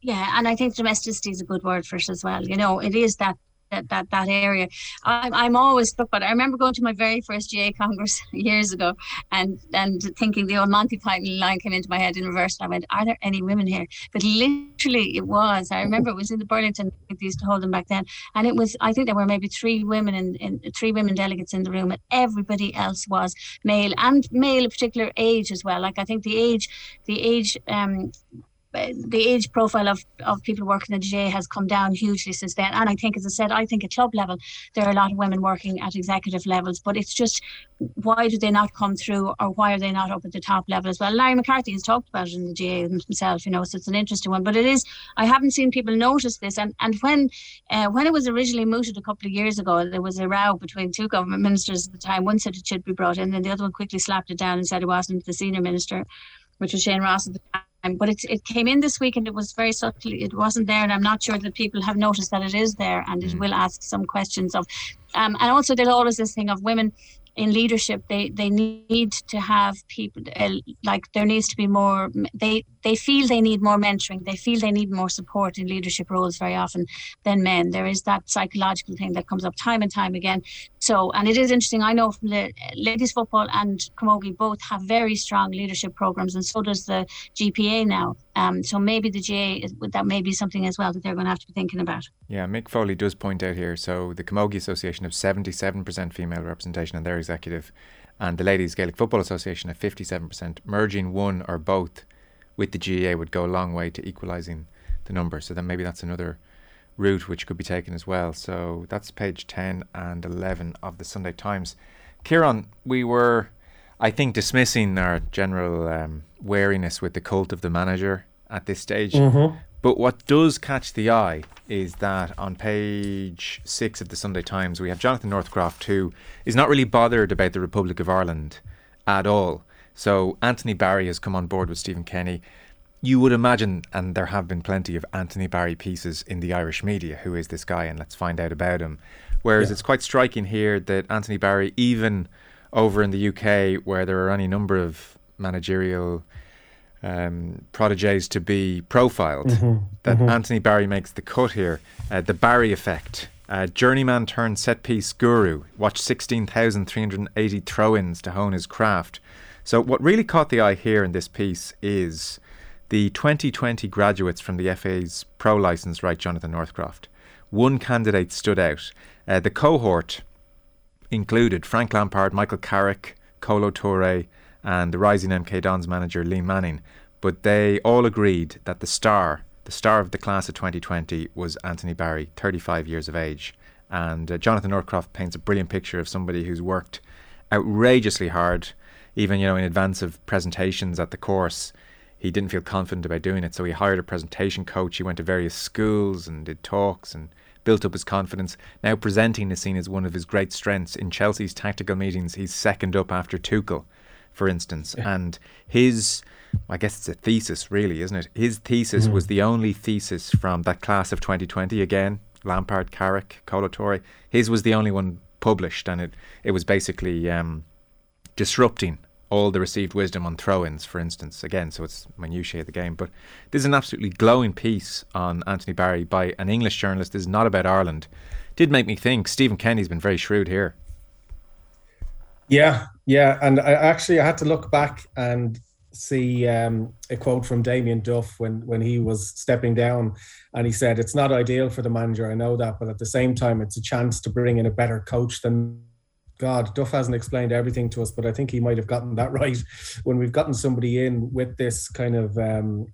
Yeah, and I think domesticity is a good word for it as well. You know, it is that that that, that area. I'm, I'm always stuck, but I remember going to my very first GAA Congress [LAUGHS] years ago and and thinking the old Monty Python line came into my head in reverse. And I went, Are there any women here? But literally it was. I remember it was in the Burlington, they used to hold them back then. And it was, I think there were maybe three women in, in three women delegates in the room, and everybody else was male and male, particular age as well. Like I think the age, the age um the age profile of, of people working in the GAA has come down hugely since then. And I think, as I said, I think at club level, there are a lot of women working at executive levels, but it's just why do they not come through or why are they not up at the top level as well? Larry McCarthy has talked about it in the GAA himself, you know, so it's an interesting one. But it is, I haven't seen people notice this. And, and when, uh, when it was originally mooted a couple of years ago, there was a row between two government ministers at the time. One said it should be brought in, and the other one quickly slapped it down and said it wasn't the senior minister, which was Shane Ross at the time but it, it came in this week and it was very subtly it wasn't there and i'm not sure that people have noticed that it is there and it mm. will ask some questions of um, and also there's always this thing of women in leadership they they need to have people uh, like there needs to be more they they feel they need more mentoring they feel they need more support in leadership roles very often than men there is that psychological thing that comes up time and time again so and it is interesting i know from the ladies football and camogie both have very strong leadership programs and so does the gpa now um, so maybe the GAA that may be something as well that they're going to have to be thinking about. Yeah, Mick Foley does point out here. So the Camogie Association have 77% female representation in their executive, and the Ladies Gaelic Football Association have 57%. Merging one or both with the GAA would go a long way to equalising the number. So then maybe that's another route which could be taken as well. So that's page 10 and 11 of the Sunday Times. Kieran, we were I think dismissing our general um, wariness with the cult of the manager at this stage. Mm-hmm. But what does catch the eye is that on page six of the Sunday Times, we have Jonathan Northcroft, who is not really bothered about the Republic of Ireland at all. So Anthony Barry has come on board with Stephen Kenny. You would imagine, and there have been plenty of Anthony Barry pieces in the Irish media. Who is this guy? And let's find out about him. Whereas yeah. it's quite striking here that Anthony Barry, even over in the UK, where there are any number of managerial um, proteges to be profiled, mm-hmm, that mm-hmm. Anthony Barry makes the cut here. Uh, the Barry effect. Uh, journeyman turned set piece guru. Watched 16,380 throw ins to hone his craft. So, what really caught the eye here in this piece is the 2020 graduates from the FA's pro license, right, Jonathan Northcroft. One candidate stood out. Uh, the cohort included Frank Lampard, Michael Carrick, Kolo Touré, and the rising MK Dons manager Liam Manning. But they all agreed that the star, the star of the class of 2020, was Anthony Barry, 35 years of age. And uh, Jonathan Northcroft paints a brilliant picture of somebody who's worked outrageously hard, even you know in advance of presentations at the course. He didn't feel confident about doing it, so he hired a presentation coach. He went to various schools and did talks and built up his confidence. Now presenting is seen as one of his great strengths. In Chelsea's tactical meetings, he's second up after Tuchel, for instance. Yeah. And his, I guess it's a thesis, really, isn't it? His thesis mm-hmm. was the only thesis from that class of 2020. Again, Lampard, Carrick, Kolo Touré. His was the only one published, and it, it was basically um, disrupting all the received wisdom on throw-ins, for instance. Again, so it's minutiae of the game. But this is an absolutely glowing piece on Anthony Barry by an English journalist. This is not about Ireland. Did make me think Stephen Kenny's been very shrewd here. Yeah, yeah, and I actually I had to look back and see um, a quote from Damien Duff when when he was stepping down, and he said, "It's not ideal for the manager. I know that, but at the same time, it's a chance to bring in a better coach than God, Duff hasn't explained everything to us, but I think he might have gotten that [LAUGHS] right when we've gotten somebody in with this kind of um,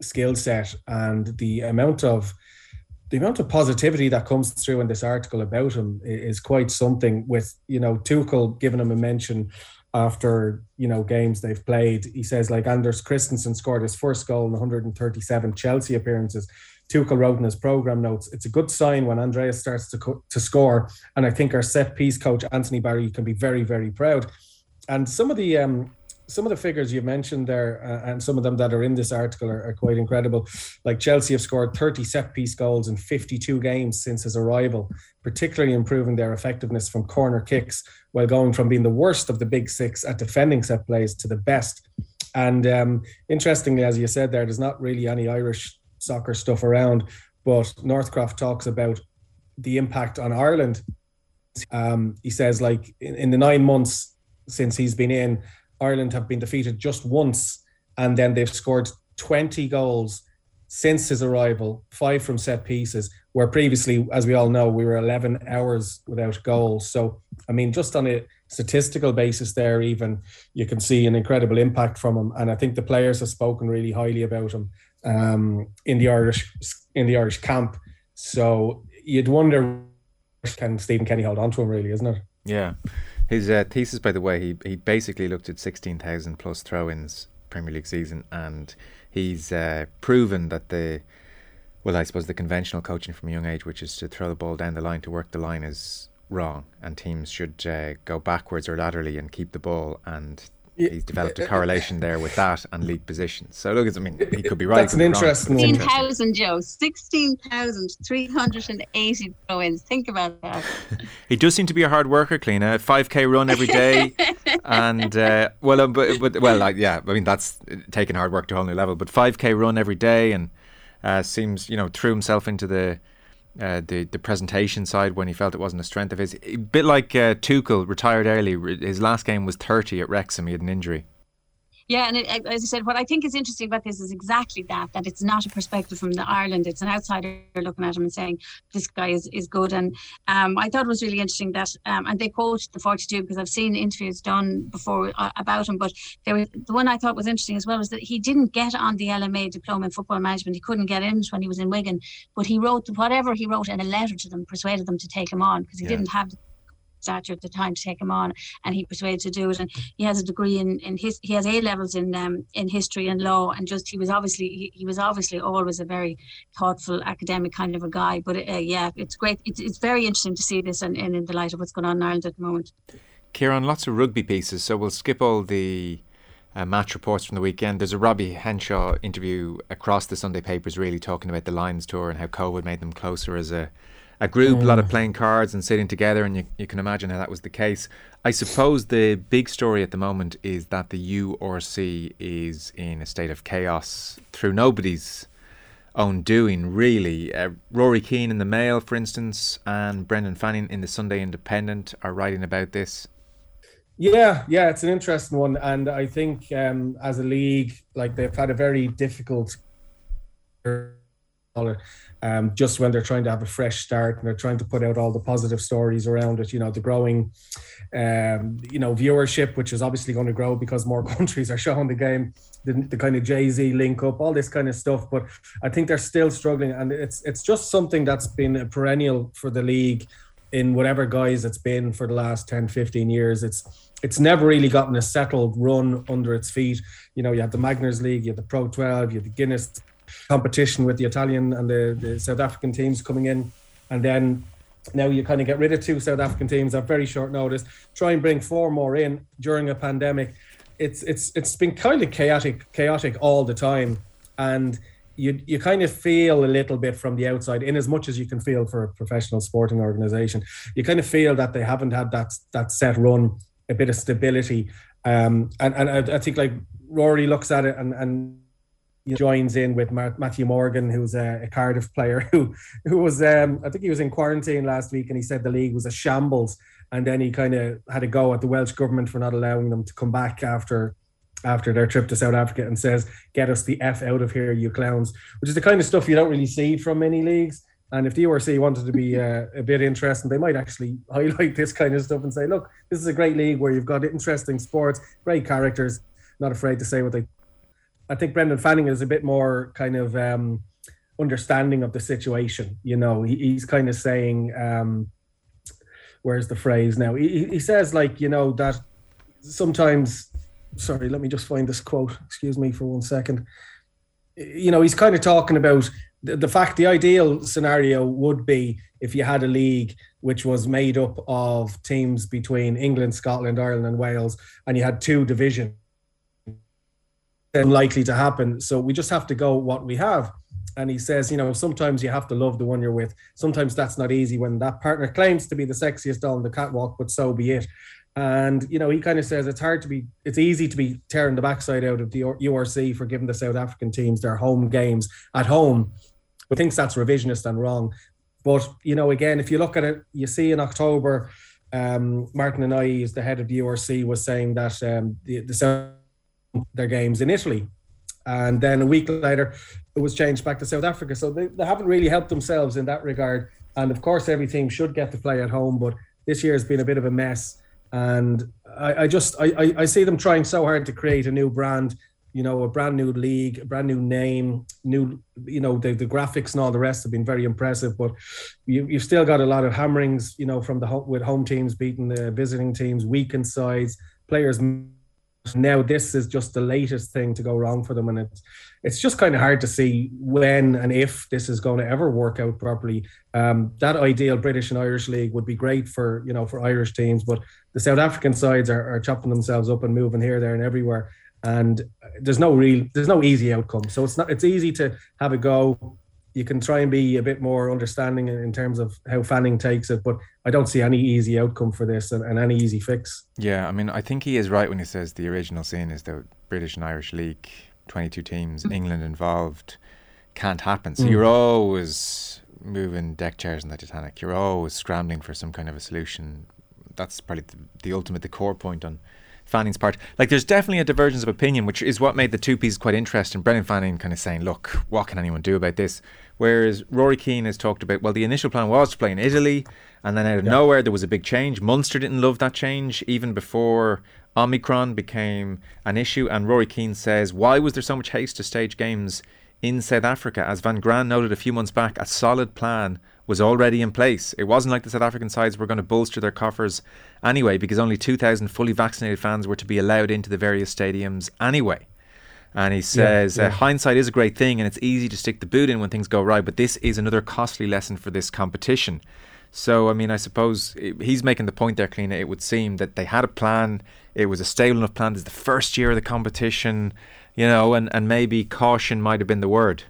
skill set and the amount of the amount of positivity that comes through in this article about him is quite something. With you know Tuchel giving him a mention after you know games they've played. He says like Andreas Christensen scored his first goal in 137 Chelsea appearances. Tuchel wrote in his program notes, it's a good sign when Andreas starts to co- to score, and I think our set piece coach Anthony Barry can be very very proud. And some of the um, some of the figures you mentioned there, uh, and some of them that are in this article are, are, quite incredible. Like Chelsea have scored 30 set piece goals in 52 games since his arrival, particularly improving their effectiveness from corner kicks, while going from being the worst of the big six at defending set plays to the best. And um, interestingly, as you said there, there's not really any Irish soccer stuff around, but Northcroft talks about the impact on Ireland. Um, he says, like, in, in the nine months since he's been in, Ireland have been defeated just once, and then they've scored 20 goals since his arrival, five from set pieces, where previously, as we all know, we were 11 hours without goals. So, I mean, just on a statistical basis, there, even you can see an incredible impact from him. And I think the players have spoken really highly about him um, in the Irish in the Irish camp. So you'd wonder can Stephen Kenny hold on to him, really, isn't it? Yeah. His uh, thesis, by the way, he he basically looked at sixteen thousand plus throw-ins Premier League season, and he's uh, proven that the well, I suppose the conventional coaching from a young age, which is to throw the ball down the line to work the line, is wrong, and teams should uh, go backwards or laterally and keep the ball. And he's developed a correlation there with that and league positions. So look, I mean, he could be [LAUGHS] right. That's an interesting Sixteen thousand, Joe. Sixteen thousand three hundred and eighty throw-ins. Think about that. [LAUGHS] he does seem to be a hard worker, Cliona. Five k run every day, [LAUGHS] and uh, well, um, but, but well, like yeah, I mean that's taking hard work to a whole new level. But five k run every day, and uh, seems you know threw himself into the uh, the the presentation side when he felt it wasn't a strength of his. A bit like uh, Tuchel, retired early. His last game was 30 at Wrexham. He had an injury. Yeah, and it, as I said, what I think is interesting about this is exactly that that it's not a perspective from the Ireland. It's an outsider looking at him and saying this guy is, is good. And um, I thought it was really interesting that, um, and they quote the 42 because I've seen interviews done before uh, about him. But there was, the one I thought was interesting as well was that he didn't get on the LMA diploma in football management. He couldn't get in when he was in Wigan, but he wrote whatever he wrote in a letter to them, persuaded them to take him on because he yeah. didn't have stature at the time to take him on, and he persuaded to do it. And he has a degree in in his he has A levels in um, in history and law, and just he was obviously he, he was obviously always a very thoughtful academic kind of a guy. But uh, yeah, it's great. It's, it's very interesting to see this, and, in the light of what's going on in Ireland at the moment. Kieran, lots of rugby pieces, so we'll skip all the. Uh, match reports from the weekend. There's a Robbie Henshaw interview across the Sunday papers, really talking about the Lions tour and how COVID made them closer as a a group, mm. a lot of mm. playing cards and sitting together, and you, you can imagine how that was the case. I suppose the big story at the moment is that the URC is in a state of chaos through nobody's own doing, really. Uh, Rory Keane in the Mail, for instance, and Brendan Fanning in the Sunday Independent are writing about this. Yeah, yeah, it's an interesting one, and I think um, as a league, like they've had a very difficult um, just when they're trying to have a fresh start and they're trying to put out all the positive stories around it. You know, the growing, um, you know, viewership, which is obviously going to grow because more [LAUGHS] countries are showing the game. The, the kind of Jay Z link up, all this kind of stuff. But I think they're still struggling, and it's it's just something that's been a perennial for the league in whatever guise it's been for the last 10 15 years it's it's never really gotten a settled run under its feet you know you had the magners league you had the pro 12 you had the guinness competition with the Italian and the, the South African teams coming in, and then now you kind of get rid of two South African teams at very short notice. Try and bring four more in during a pandemic. It's it's it's been kind of chaotic, chaotic all the time, and you you kind of feel a little bit from the outside, in as much as you can feel for a professional sporting organization. You kind of feel that they haven't had that that set run, a bit of stability, um, and and I, I think like Rory looks at it and and joins in with Matthew Morgan, who's a, a, Cardiff player [LAUGHS] who who was um, I think he was in quarantine last week, and he said the league was a shambles. And then he kind of had a go at the Welsh government for not allowing them to come back after after their trip to South Africa, and says, "Get us the f out of here, you clowns," which is the kind of stuff you don't really see from many leagues. And if the URC wanted to be uh, a bit interesting, they might actually [LAUGHS] highlight this kind of stuff and say, "Look, this is a great league where you've got interesting sports, great characters, not afraid to say what they I think Brendan Fanning is a bit more kind of um, understanding of the situation. You know, he, he's kind of saying, um, where's the phrase now? He, he says like, you know, that sometimes, sorry, let me just find this quote. Excuse me for one second. You know, he's kind of talking about the, the fact the ideal scenario would be if you had a league which was made up of teams between England, Scotland, Ireland, and Wales, and you had two divisions. Unlikely to happen. So we just have to go what we have. And he says, you know, sometimes you have to love the one you're with. Sometimes that's not easy when that partner claims to be the sexiest on the catwalk, but so be it. And you know, he kind of says it's hard to be, it's easy to be tearing the backside out of the URC for giving the South African teams their home games at home but thinks that's revisionist and wrong. But you know, again, if you look at it, you see in October, um, Martin Anayi, is the head of the URC, was saying that um, the, the their games in Italy, and then a week later, it was changed back to South Africa. So they, they haven't really helped themselves in that regard. And of course, every team should get to play at home, but this year has been a bit of a mess. And I, I just I, I see them trying so hard to create a new brand you know, a brand new league, a brand new name, new, you know, the, the graphics and all the rest have been very impressive. But you, you've still got a lot of hammerings, you know, from the with home teams beating the visiting teams, weakened sides, players. Now this is just the latest thing to go wrong for them, and it's it's just kind of hard to see when and if this is going to ever work out properly. Um, that ideal British and Irish league would be great for you know for Irish teams, but the South African sides are, are chopping themselves up and moving here, there, and everywhere and there's no real there's no easy outcome so it's not it's easy to have a go you can try and be a bit more understanding in terms of how fanning takes it but i don't see any easy outcome for this and, and any easy fix yeah i mean i think he is right when he says the original sin is the british and irish league 22 teams mm. england involved can't happen so mm. you're always moving deck chairs in the titanic you're always scrambling for some kind of a solution that's probably the, the ultimate the core point on Fanning's part. Like, there's definitely a divergence of opinion, which is what made the two pieces quite interesting. Brendan Fanning kind of saying, look, what can anyone do about this? Whereas Rory Keane has talked about, well, the initial plan was to play in Italy, and then out of yeah. nowhere, there was a big change. Munster didn't love that change, even before Omicron became an issue. And Rory Keane says, why was there so much haste to stage games in South Africa? As Van Graan noted a few months back, a solid plan was already in place. It wasn't like the South African sides were going to bolster their coffers anyway, because only 2,000 fully vaccinated fans were to be allowed into the various stadiums anyway. And he says, yeah, yeah. Uh, hindsight is a great thing and it's easy to stick the boot in when things go right, but this is another costly lesson for this competition. So, I mean, I suppose he's making the point there, Cliona. It would seem that they had a plan. It was a stable enough plan. This is the first year of the competition, you know, and, and maybe caution might have been the word.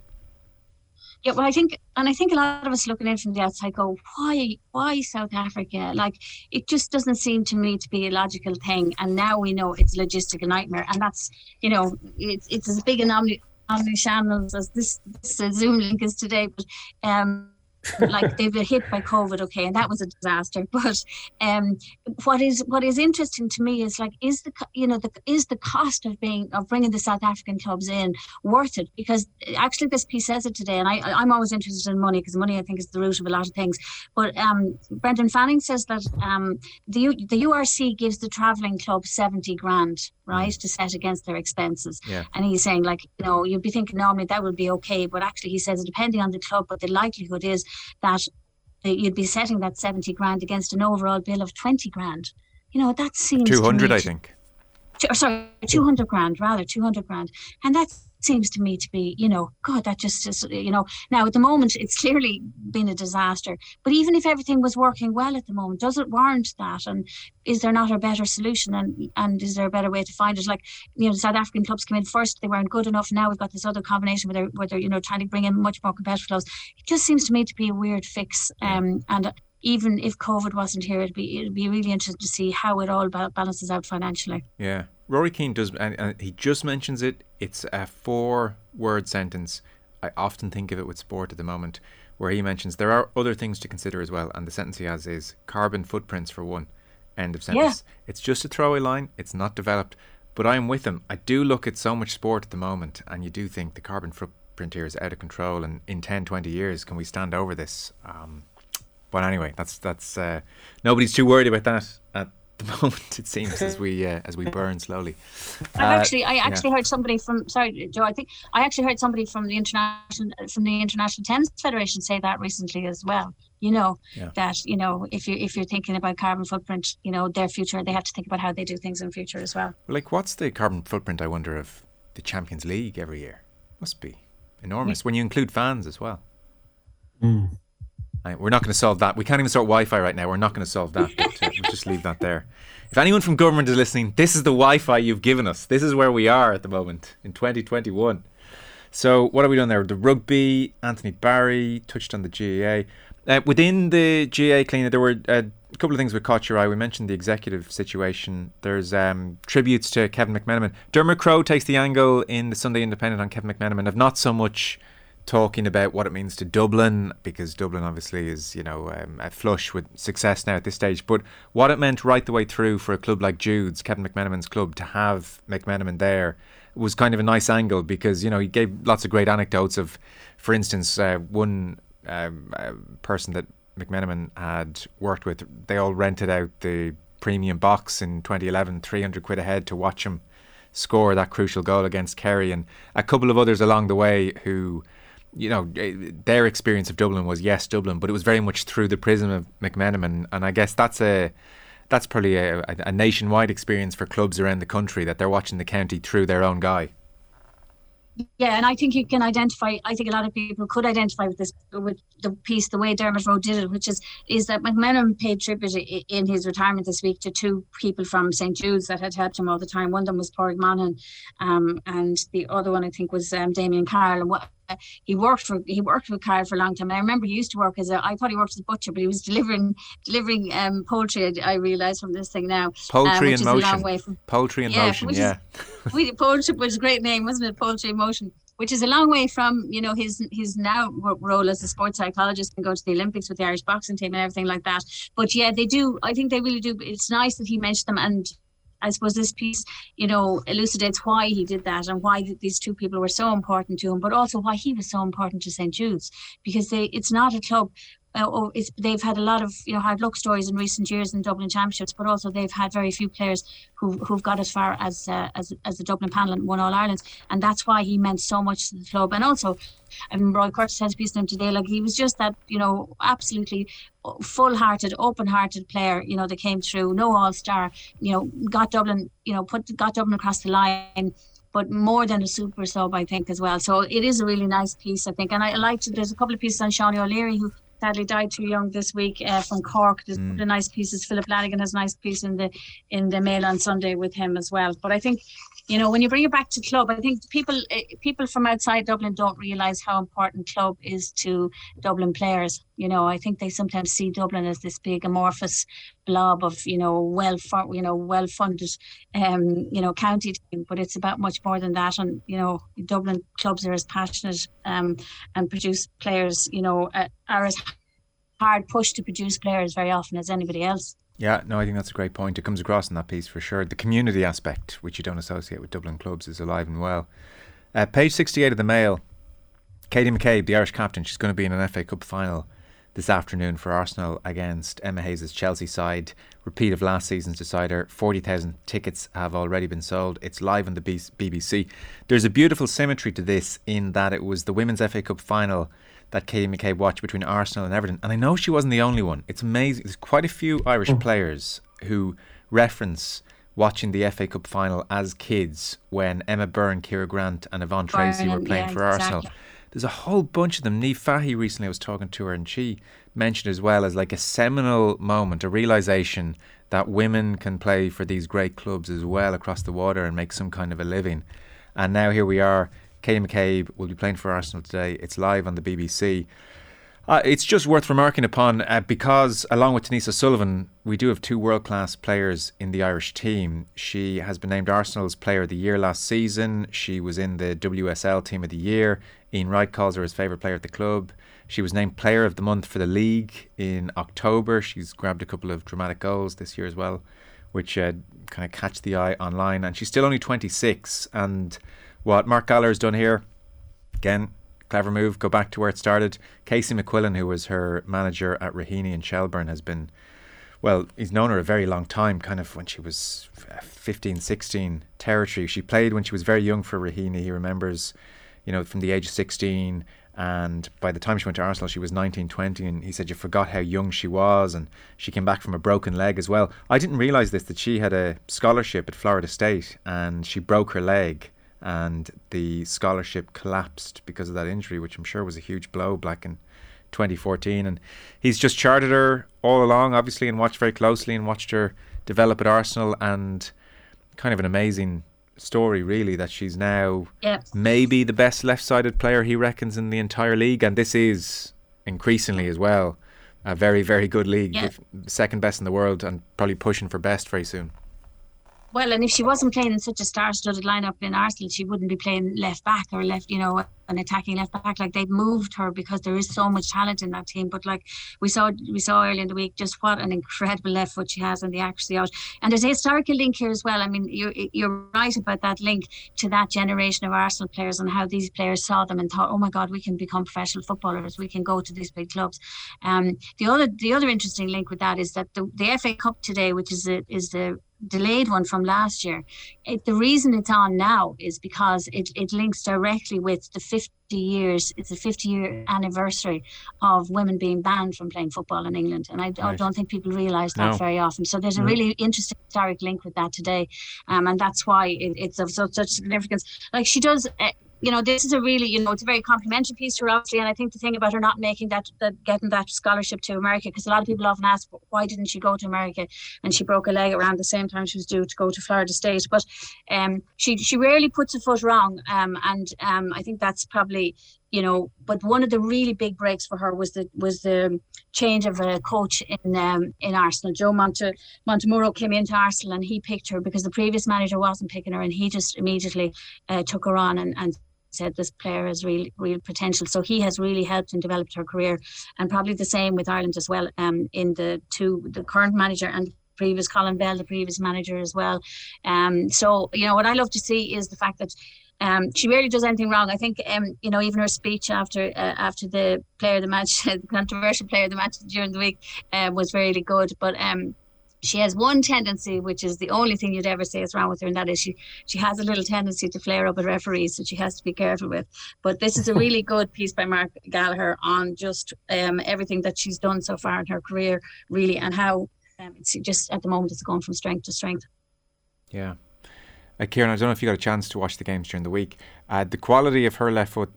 Yeah, well, I think, and I think a lot of us looking in from the outside go, why, why South Africa? Like, it just doesn't seem to me to be a logical thing. And now we know it's a logistical nightmare, and that's, you know, it's it's as big an omni omni channels as this, this Zoom link is today. But um, like they've been hit by COVID, okay, and that was a disaster. [LAUGHS] But um, what is what is interesting to me is like, is the you know the is the cost of being of bringing the South African clubs in worth it? Because actually, this piece says it today, and I I'm always interested in money because money I think is the root of a lot of things. But um, Brendan Fanning says that um, the the URC gives the travelling club seventy grand right, mm. to set against their expenses. Yeah. And he's saying, like, you know, you'd be thinking normally that would be okay, but actually he says, depending on the club, but the likelihood is that uh, you'd be setting that 70 grand against an overall bill of 20 grand. You know, that seems 200, I think. sorry, 200 grand, rather, 200 grand. And that's seems to me to be, you know, God, that just is, you know, now at the moment it's clearly been a disaster. But even if everything was working well at the moment, does it warrant that? And is there not a better solution? And and is there a better way to find it? Like, you know, the South African clubs came in first, they weren't good enough. Now we've got this other combination where they're, where they're you know, trying to bring in much more competitive flows. It just seems to me to be a weird fix. Um, and even if COVID wasn't here, it'd be it'd be really interesting to see how it all balances out financially. Yeah, Rory Keane does, and, and he just mentions it. It's a four-word sentence. I often think of it with sport at the moment, where he mentions there are other things to consider as well, and the sentence he has is carbon footprints for one. End of sentence. Yeah. It's just a throwaway line. It's not developed, but I'm with him. I do look at so much sport at the moment, and you do think the carbon footprint here is out of control. And in 10, 20 years, can we stand over this? Um, but anyway, that's that's uh, nobody's too worried about that at the [LAUGHS] moment it seems as we uh, as we burn slowly. I've uh, actually I actually yeah. heard somebody from sorry Joe I think I actually heard somebody from the international from the International Tennis Federation say that recently as well. You know yeah. that you know if you if you're thinking about carbon footprint, you know their future, they have to think about how they do things in future as well. Like what's the carbon footprint? I wonder of the Champions League every year must be enormous yeah. when you include fans as well. Mm. We're not going to solve that. We can't even sort Wi-Fi right now. We're not going to solve that. Uh, we'll just leave that there. If anyone from government is listening, this is the Wi-Fi you've given us. This is where we are at the moment in 2021. So what are we doing there? The rugby, Anthony Barry touched on the GAA. Uh, within the GAA Cliona, there were uh, a couple of things that caught your eye. We mentioned the executive situation. There's um, tributes to Kevin McManamon. Dermot Crowe takes the angle in the Sunday Independent on Kevin McManamon of not so much talking about what it means to Dublin, because Dublin obviously is, you know, um, flush with success now at this stage, but what it meant right the way through for a club like Jude's, Kevin McManamon's club, to have McManamon there was kind of a nice angle because, you know, he gave lots of great anecdotes of, for instance, uh, one um, uh, person that McManamon had worked with, they all rented out the premium box in 2011, 300 quid a head to watch him score that crucial goal against Kerry, and a couple of others along the way who you know, eh, their experience of Dublin was yes, Dublin, but it was very much through the prism of McManamon, and I guess that's a that's probably a, a nationwide experience for clubs around the country that they're watching the county through their own guy. Yeah, and I think you can identify. I think a lot of people could identify with this, with the piece, the way Dermot Crowe did it, which is is that McManamon paid tribute in his retirement this week to two people from St Jude's that had helped him all the time. One of them was Padraig Monaghan, um, and the other one I think was um, Damien Carroll. And what he worked for he worked with Carl for a long time. And I remember he used to work as a I thought he worked as a butcher, but he was delivering delivering um, poultry. I, I realise from this thing now. Poultry um, in motion. From, poultry in yeah, motion. Yeah. [LAUGHS] Is, poultry was a great name, wasn't it? Poultry in motion. Which is a long way from you know his his now role as a sports psychologist and go to the Olympics with the Irish boxing team and everything like that. But yeah, they do. I think they really do. It's nice that he mentioned them and I suppose this piece, you know, elucidates why he did that and why these two people were so important to him, but also why he was so important to St. Jude's because they, it's not a club uh, oh, they've had a lot of you know hard luck stories in recent years in Dublin championships, but also they've had very few players who who've got as far as uh, as as the Dublin panel and won All Ireland, and that's why he meant so much to the club. And also, I mean, Roy Curtis has a piece on him today. Like he was just that you know absolutely full-hearted, open-hearted player. You know, that came through, no All-Star. You know, got Dublin. You know, put got Dublin across the line but more than a super sub, I think, as well. So it is a really nice piece, I think. And I liked, there's a couple of pieces on Seanie O'Leary, who sadly died too young this week uh, from Cork. There's mm. the nice pieces. Philip Lanigan has a nice piece in the in the Mail on Sunday with him as well. But I think, you know, when you bring it back to club, I think people uh, people from outside Dublin don't realise how important club is to Dublin players. You know, I think they sometimes see Dublin as this big amorphous blob of you know well you know well funded um you know county team but it's about much more than that and you know dublin clubs are as passionate um and produce players you know uh, are as hard pushed to produce players very often as anybody else yeah, no, I think that's a great point. It comes across in that piece for sure. The community aspect, which you don't associate with Dublin clubs, is alive and well. Uh, page 68 of the Mail, Katie McCabe, the Irish captain, she's going to be in an FA Cup final this afternoon for Arsenal against Emma Hayes' Chelsea side. Repeat of last season's decider. 40,000 tickets have already been sold. It's live on the BBC. There's a beautiful symmetry to this in that it was the Women's FA Cup final that Katie McCabe watched between Arsenal and Everton. And I know she wasn't the only one. It's amazing. There's quite a few Irish mm. players who reference watching the FA Cup final as kids when Emma Byrne, Ciara Grant, and Yvonne Tracy were playing yeah, for Arsenal. Exactly there's a whole bunch of them. Niamh Fahey recently I was talking to her and she mentioned as well as like a seminal moment, a realization that women can play for these great clubs as well across the water and make some kind of a living. And now here we are. Katie McCabe will be playing for Arsenal today. It's live on the BBC. Uh, it's just worth remarking upon uh, because, along with Denise O'Sullivan, we do have two world class players in the Irish team. She has been named Arsenal's Player of the Year last season. She was in the WSL Team of the Year. Ian Wright calls her his favourite player at the club. She was named Player of the Month for the league in October. She's grabbed a couple of dramatic goals this year as well, which uh, kind of catch the eye online. And she's still only 26. And what Mark Gallagher has done here, again, clever move, go back to where it started. Casey McQuillan, who was her manager at Raheny and Shelbourne, has been well, he's known her a very long time, kind of when she was uh, 15, 16 territory. She played when she was very young for Raheny. He remembers, you know, from the age of 16. And by the time she went to Arsenal, she was 19, 20. And he said, You forgot how young she was. And she came back from a broken leg as well. I didn't realise this, that she had a scholarship at Florida State and she broke her leg. And the scholarship collapsed because of that injury, which I'm sure was a huge blow back in 2014. And he's just charted her all along, obviously, and watched very closely and watched her develop at Arsenal. And kind of an amazing story, really, that she's now yep. maybe the best left sided player he reckons in the entire league. And this is increasingly as well a very, very good league, yep. second best in the world, and probably pushing for best very soon. Well, and if she wasn't playing in such a star-studded lineup in Arsenal, she wouldn't be playing left back or left, you know, an attacking left back. Like they've moved her because there is so much talent in that team. But like we saw, we saw earlier in the week, just what an incredible left foot she has and the accuracy out. And there's a historical link here as well. I mean, you're you're right about that link to that generation of Arsenal players and how these players saw them and thought, oh my God, we can become professional footballers. We can go to these big clubs. Um, the other the other interesting link with that is that the, the FA Cup today, which is is the delayed one from last year. It, the reason it's on now is because it, it links directly with the 50 years, it's a 50 year anniversary of women being banned from playing football in England. And I, right. I don't think people realise that no. very often. So there's a really interesting historic link with that today. Um, and that's why it, it's of such, such significance. Like she does, uh, you know, this is a really, you know, it's a very complimentary piece to her, obviously. And I think the thing about her not making that, that getting that scholarship to America, because a lot of people often ask, why didn't she go to America? And she broke a leg around the same time she was due to go to Florida State. But um, she she rarely puts a foot wrong, um, and um, I think that's probably you know but one of the really big breaks for her was the was the change of a coach in um, in Arsenal Joe Monte Montemurro came into Arsenal and he picked her because the previous manager wasn't picking her and he just immediately uh, took her on and, and said this player has real real potential. So he has really helped and developed her career, and probably the same with Ireland as well. Um, in the two, the current manager and previous Colin Bell, the previous manager as well. Um, so you know what I love to see is the fact that. Um, she rarely does anything wrong. I think, um, you know, even her speech after uh, after the player of the match, [LAUGHS] the controversial player of the match during the week, uh, was really good. But um, she has one tendency, which is the only thing you'd ever say is wrong with her, and that is she she has a little tendency to flare up at referees, that she has to be careful with. But this is a really [LAUGHS] good piece by Mark Gallagher on just um, everything that she's done so far in her career, really, and how um, it's just at the moment it's going from strength to strength. Yeah. Uh, Kieran, I don't know if you got a chance to watch the games during the week. Uh, the quality of her left foot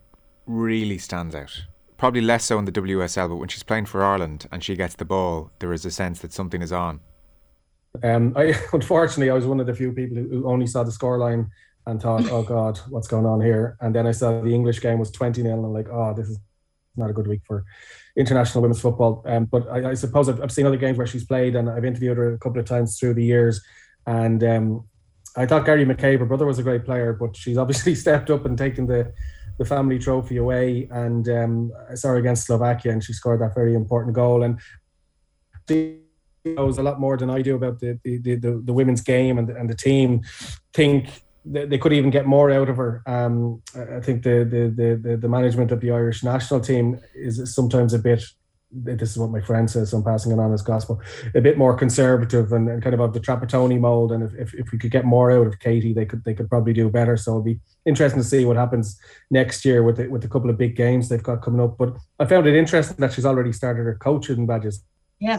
really stands out. Probably less so in the WSL, but when she's playing for Ireland and she gets the ball, there is a sense that something is on. Um, I [LAUGHS] unfortunately I was one of the few people who only saw the scoreline and thought, [LAUGHS] "Oh God, what's going on here?" And then I saw the English game was twenty 0 and I'm like, "Oh, this is not a good week for international women's football." Um, but I, I suppose I've, I've, seen other games where she's played, and I've interviewed her a couple of times through the years. And um, I thought Gary McCabe, her brother, was a great player, but she's obviously [LAUGHS] stepped up and taken the the family trophy away. And um, I saw her against Slovakia, and she scored that very important goal. And she knows a lot more than I do about the the, the, the women's game and the, and the team. Think they could even get more out of her. Um, I think the, the the the management of the Irish national team is sometimes a bit. This is what my friend says. So I'm passing it on as gospel. A bit more conservative and, and kind of of the Trapattoni mold. And if, if, if, we could get more out of Katie, they could they could probably do better. So it'll be interesting to see what happens next year with the, with a couple of big games they've got coming up. But I found it interesting that she's already started her coaching badges. Yeah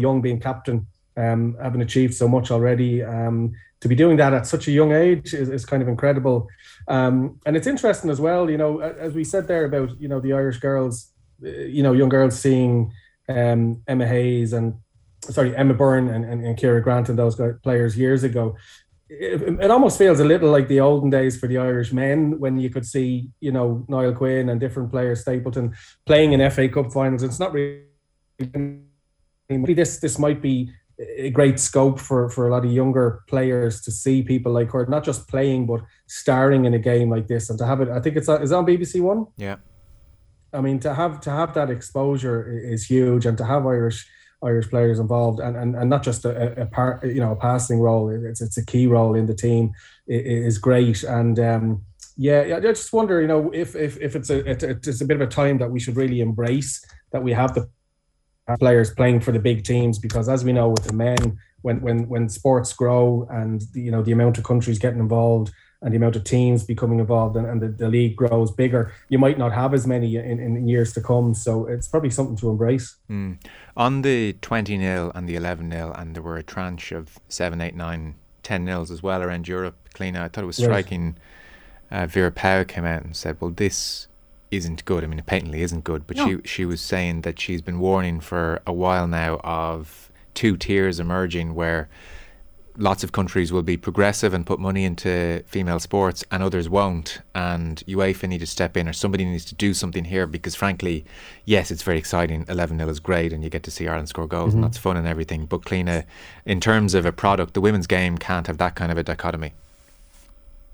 young being captain, um, having achieved so much already. Um, to be doing that at such a young age is, is kind of incredible. Um, and it's interesting as well, you know, as we said there about, you know, the Irish girls, you know, young girls seeing um, Emma Hayes and, sorry, Emma Byrne and, and, and Ciara Grant and those players years ago. It, it, almost feels a little like the olden days for the Irish men when you could see, you know, Niall Quinn and different players, Stapleton, playing in FA Cup finals. It's not really this this might be a great scope for for a lot of younger players to see people like her not just playing but starring in a game like this and to have it i think it's is on bbc one yeah i mean to have to have that exposure is huge and to have irish irish players involved and and, and not just a, a part you know a passing role it's it's a key role in the team is great. And um yeah, I just wonder, you know, if if, if it's a it's a bit of a time that we should really embrace that we have the players playing for the big teams because, as we know, with the men, when when when sports grow and you know the amount of countries getting involved and the amount of teams becoming involved and, and the, the league grows bigger, you might not have as many in, in years to come. So it's probably something to embrace. Mm. On the 20 nil and the 11 nil, and there were a tranche of 7, 8, 9, 10 nils as well around Europe, Cliona, I thought it was striking. Uh, Vera Pauw came out and said, well, this isn't good. I mean, it patently isn't good, but no. she, she was saying that she's been warning for a while now of two tiers emerging where lots of countries will be progressive and put money into female sports and others won't. And UEFA need to step in or somebody needs to do something here because frankly yes it's very exciting. 11-0 is great and you get to see Ireland score goals mm-hmm. and that's fun and everything. But Cliona in terms of a product the women's game can't have that kind of a dichotomy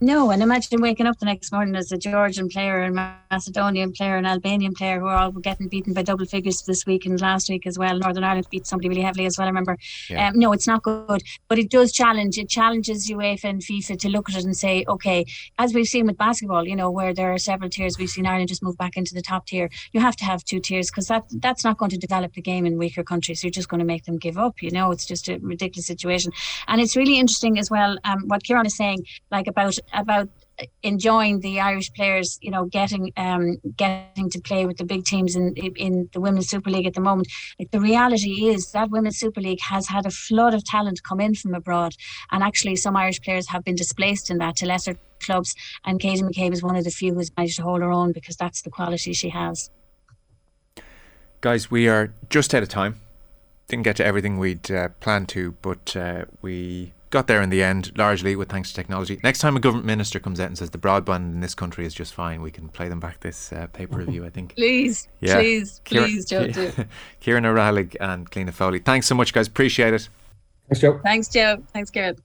no, and imagine waking up the next morning as a Georgian player, and Macedonian player, and Albanian player who are all getting beaten by double figures this week and last week as well. Northern Ireland beat somebody really heavily as well. I remember. Yeah. Um, no, it's not good, but it does challenge. It challenges UEFA and FIFA to look at it and say, okay, as we've seen with basketball, you know, where there are several tiers, we've seen Ireland just move back into the top tier. You have to have two tiers because that that's not going to develop the game in weaker countries. You're just going to make them give up. You know, it's just a ridiculous situation, and it's really interesting as well. Um, what Kieran is saying, like about about enjoying the Irish players, you know, getting um, getting to play with the big teams in in the Women's Super League at the moment. Like the reality is that Women's Super League has had a flood of talent come in from abroad, and actually some Irish players have been displaced in that to lesser clubs. And Katie McCabe is one of the few who's managed to hold her own because that's the quality she has. Guys, we are just out of time. Didn't get to everything we'd uh, planned to, but uh, we got there in the end, largely with thanks to technology. Next time a government minister comes out and says the broadband in this country is just fine, we can play them back this uh, paper review. I think. Please, yeah. please, please, Joe. [LAUGHS] Kieran O'Reilly and Cliona Foley. Thanks so much, guys. Appreciate it. Thanks, Joe. Thanks, Joe. Thanks, Kieran.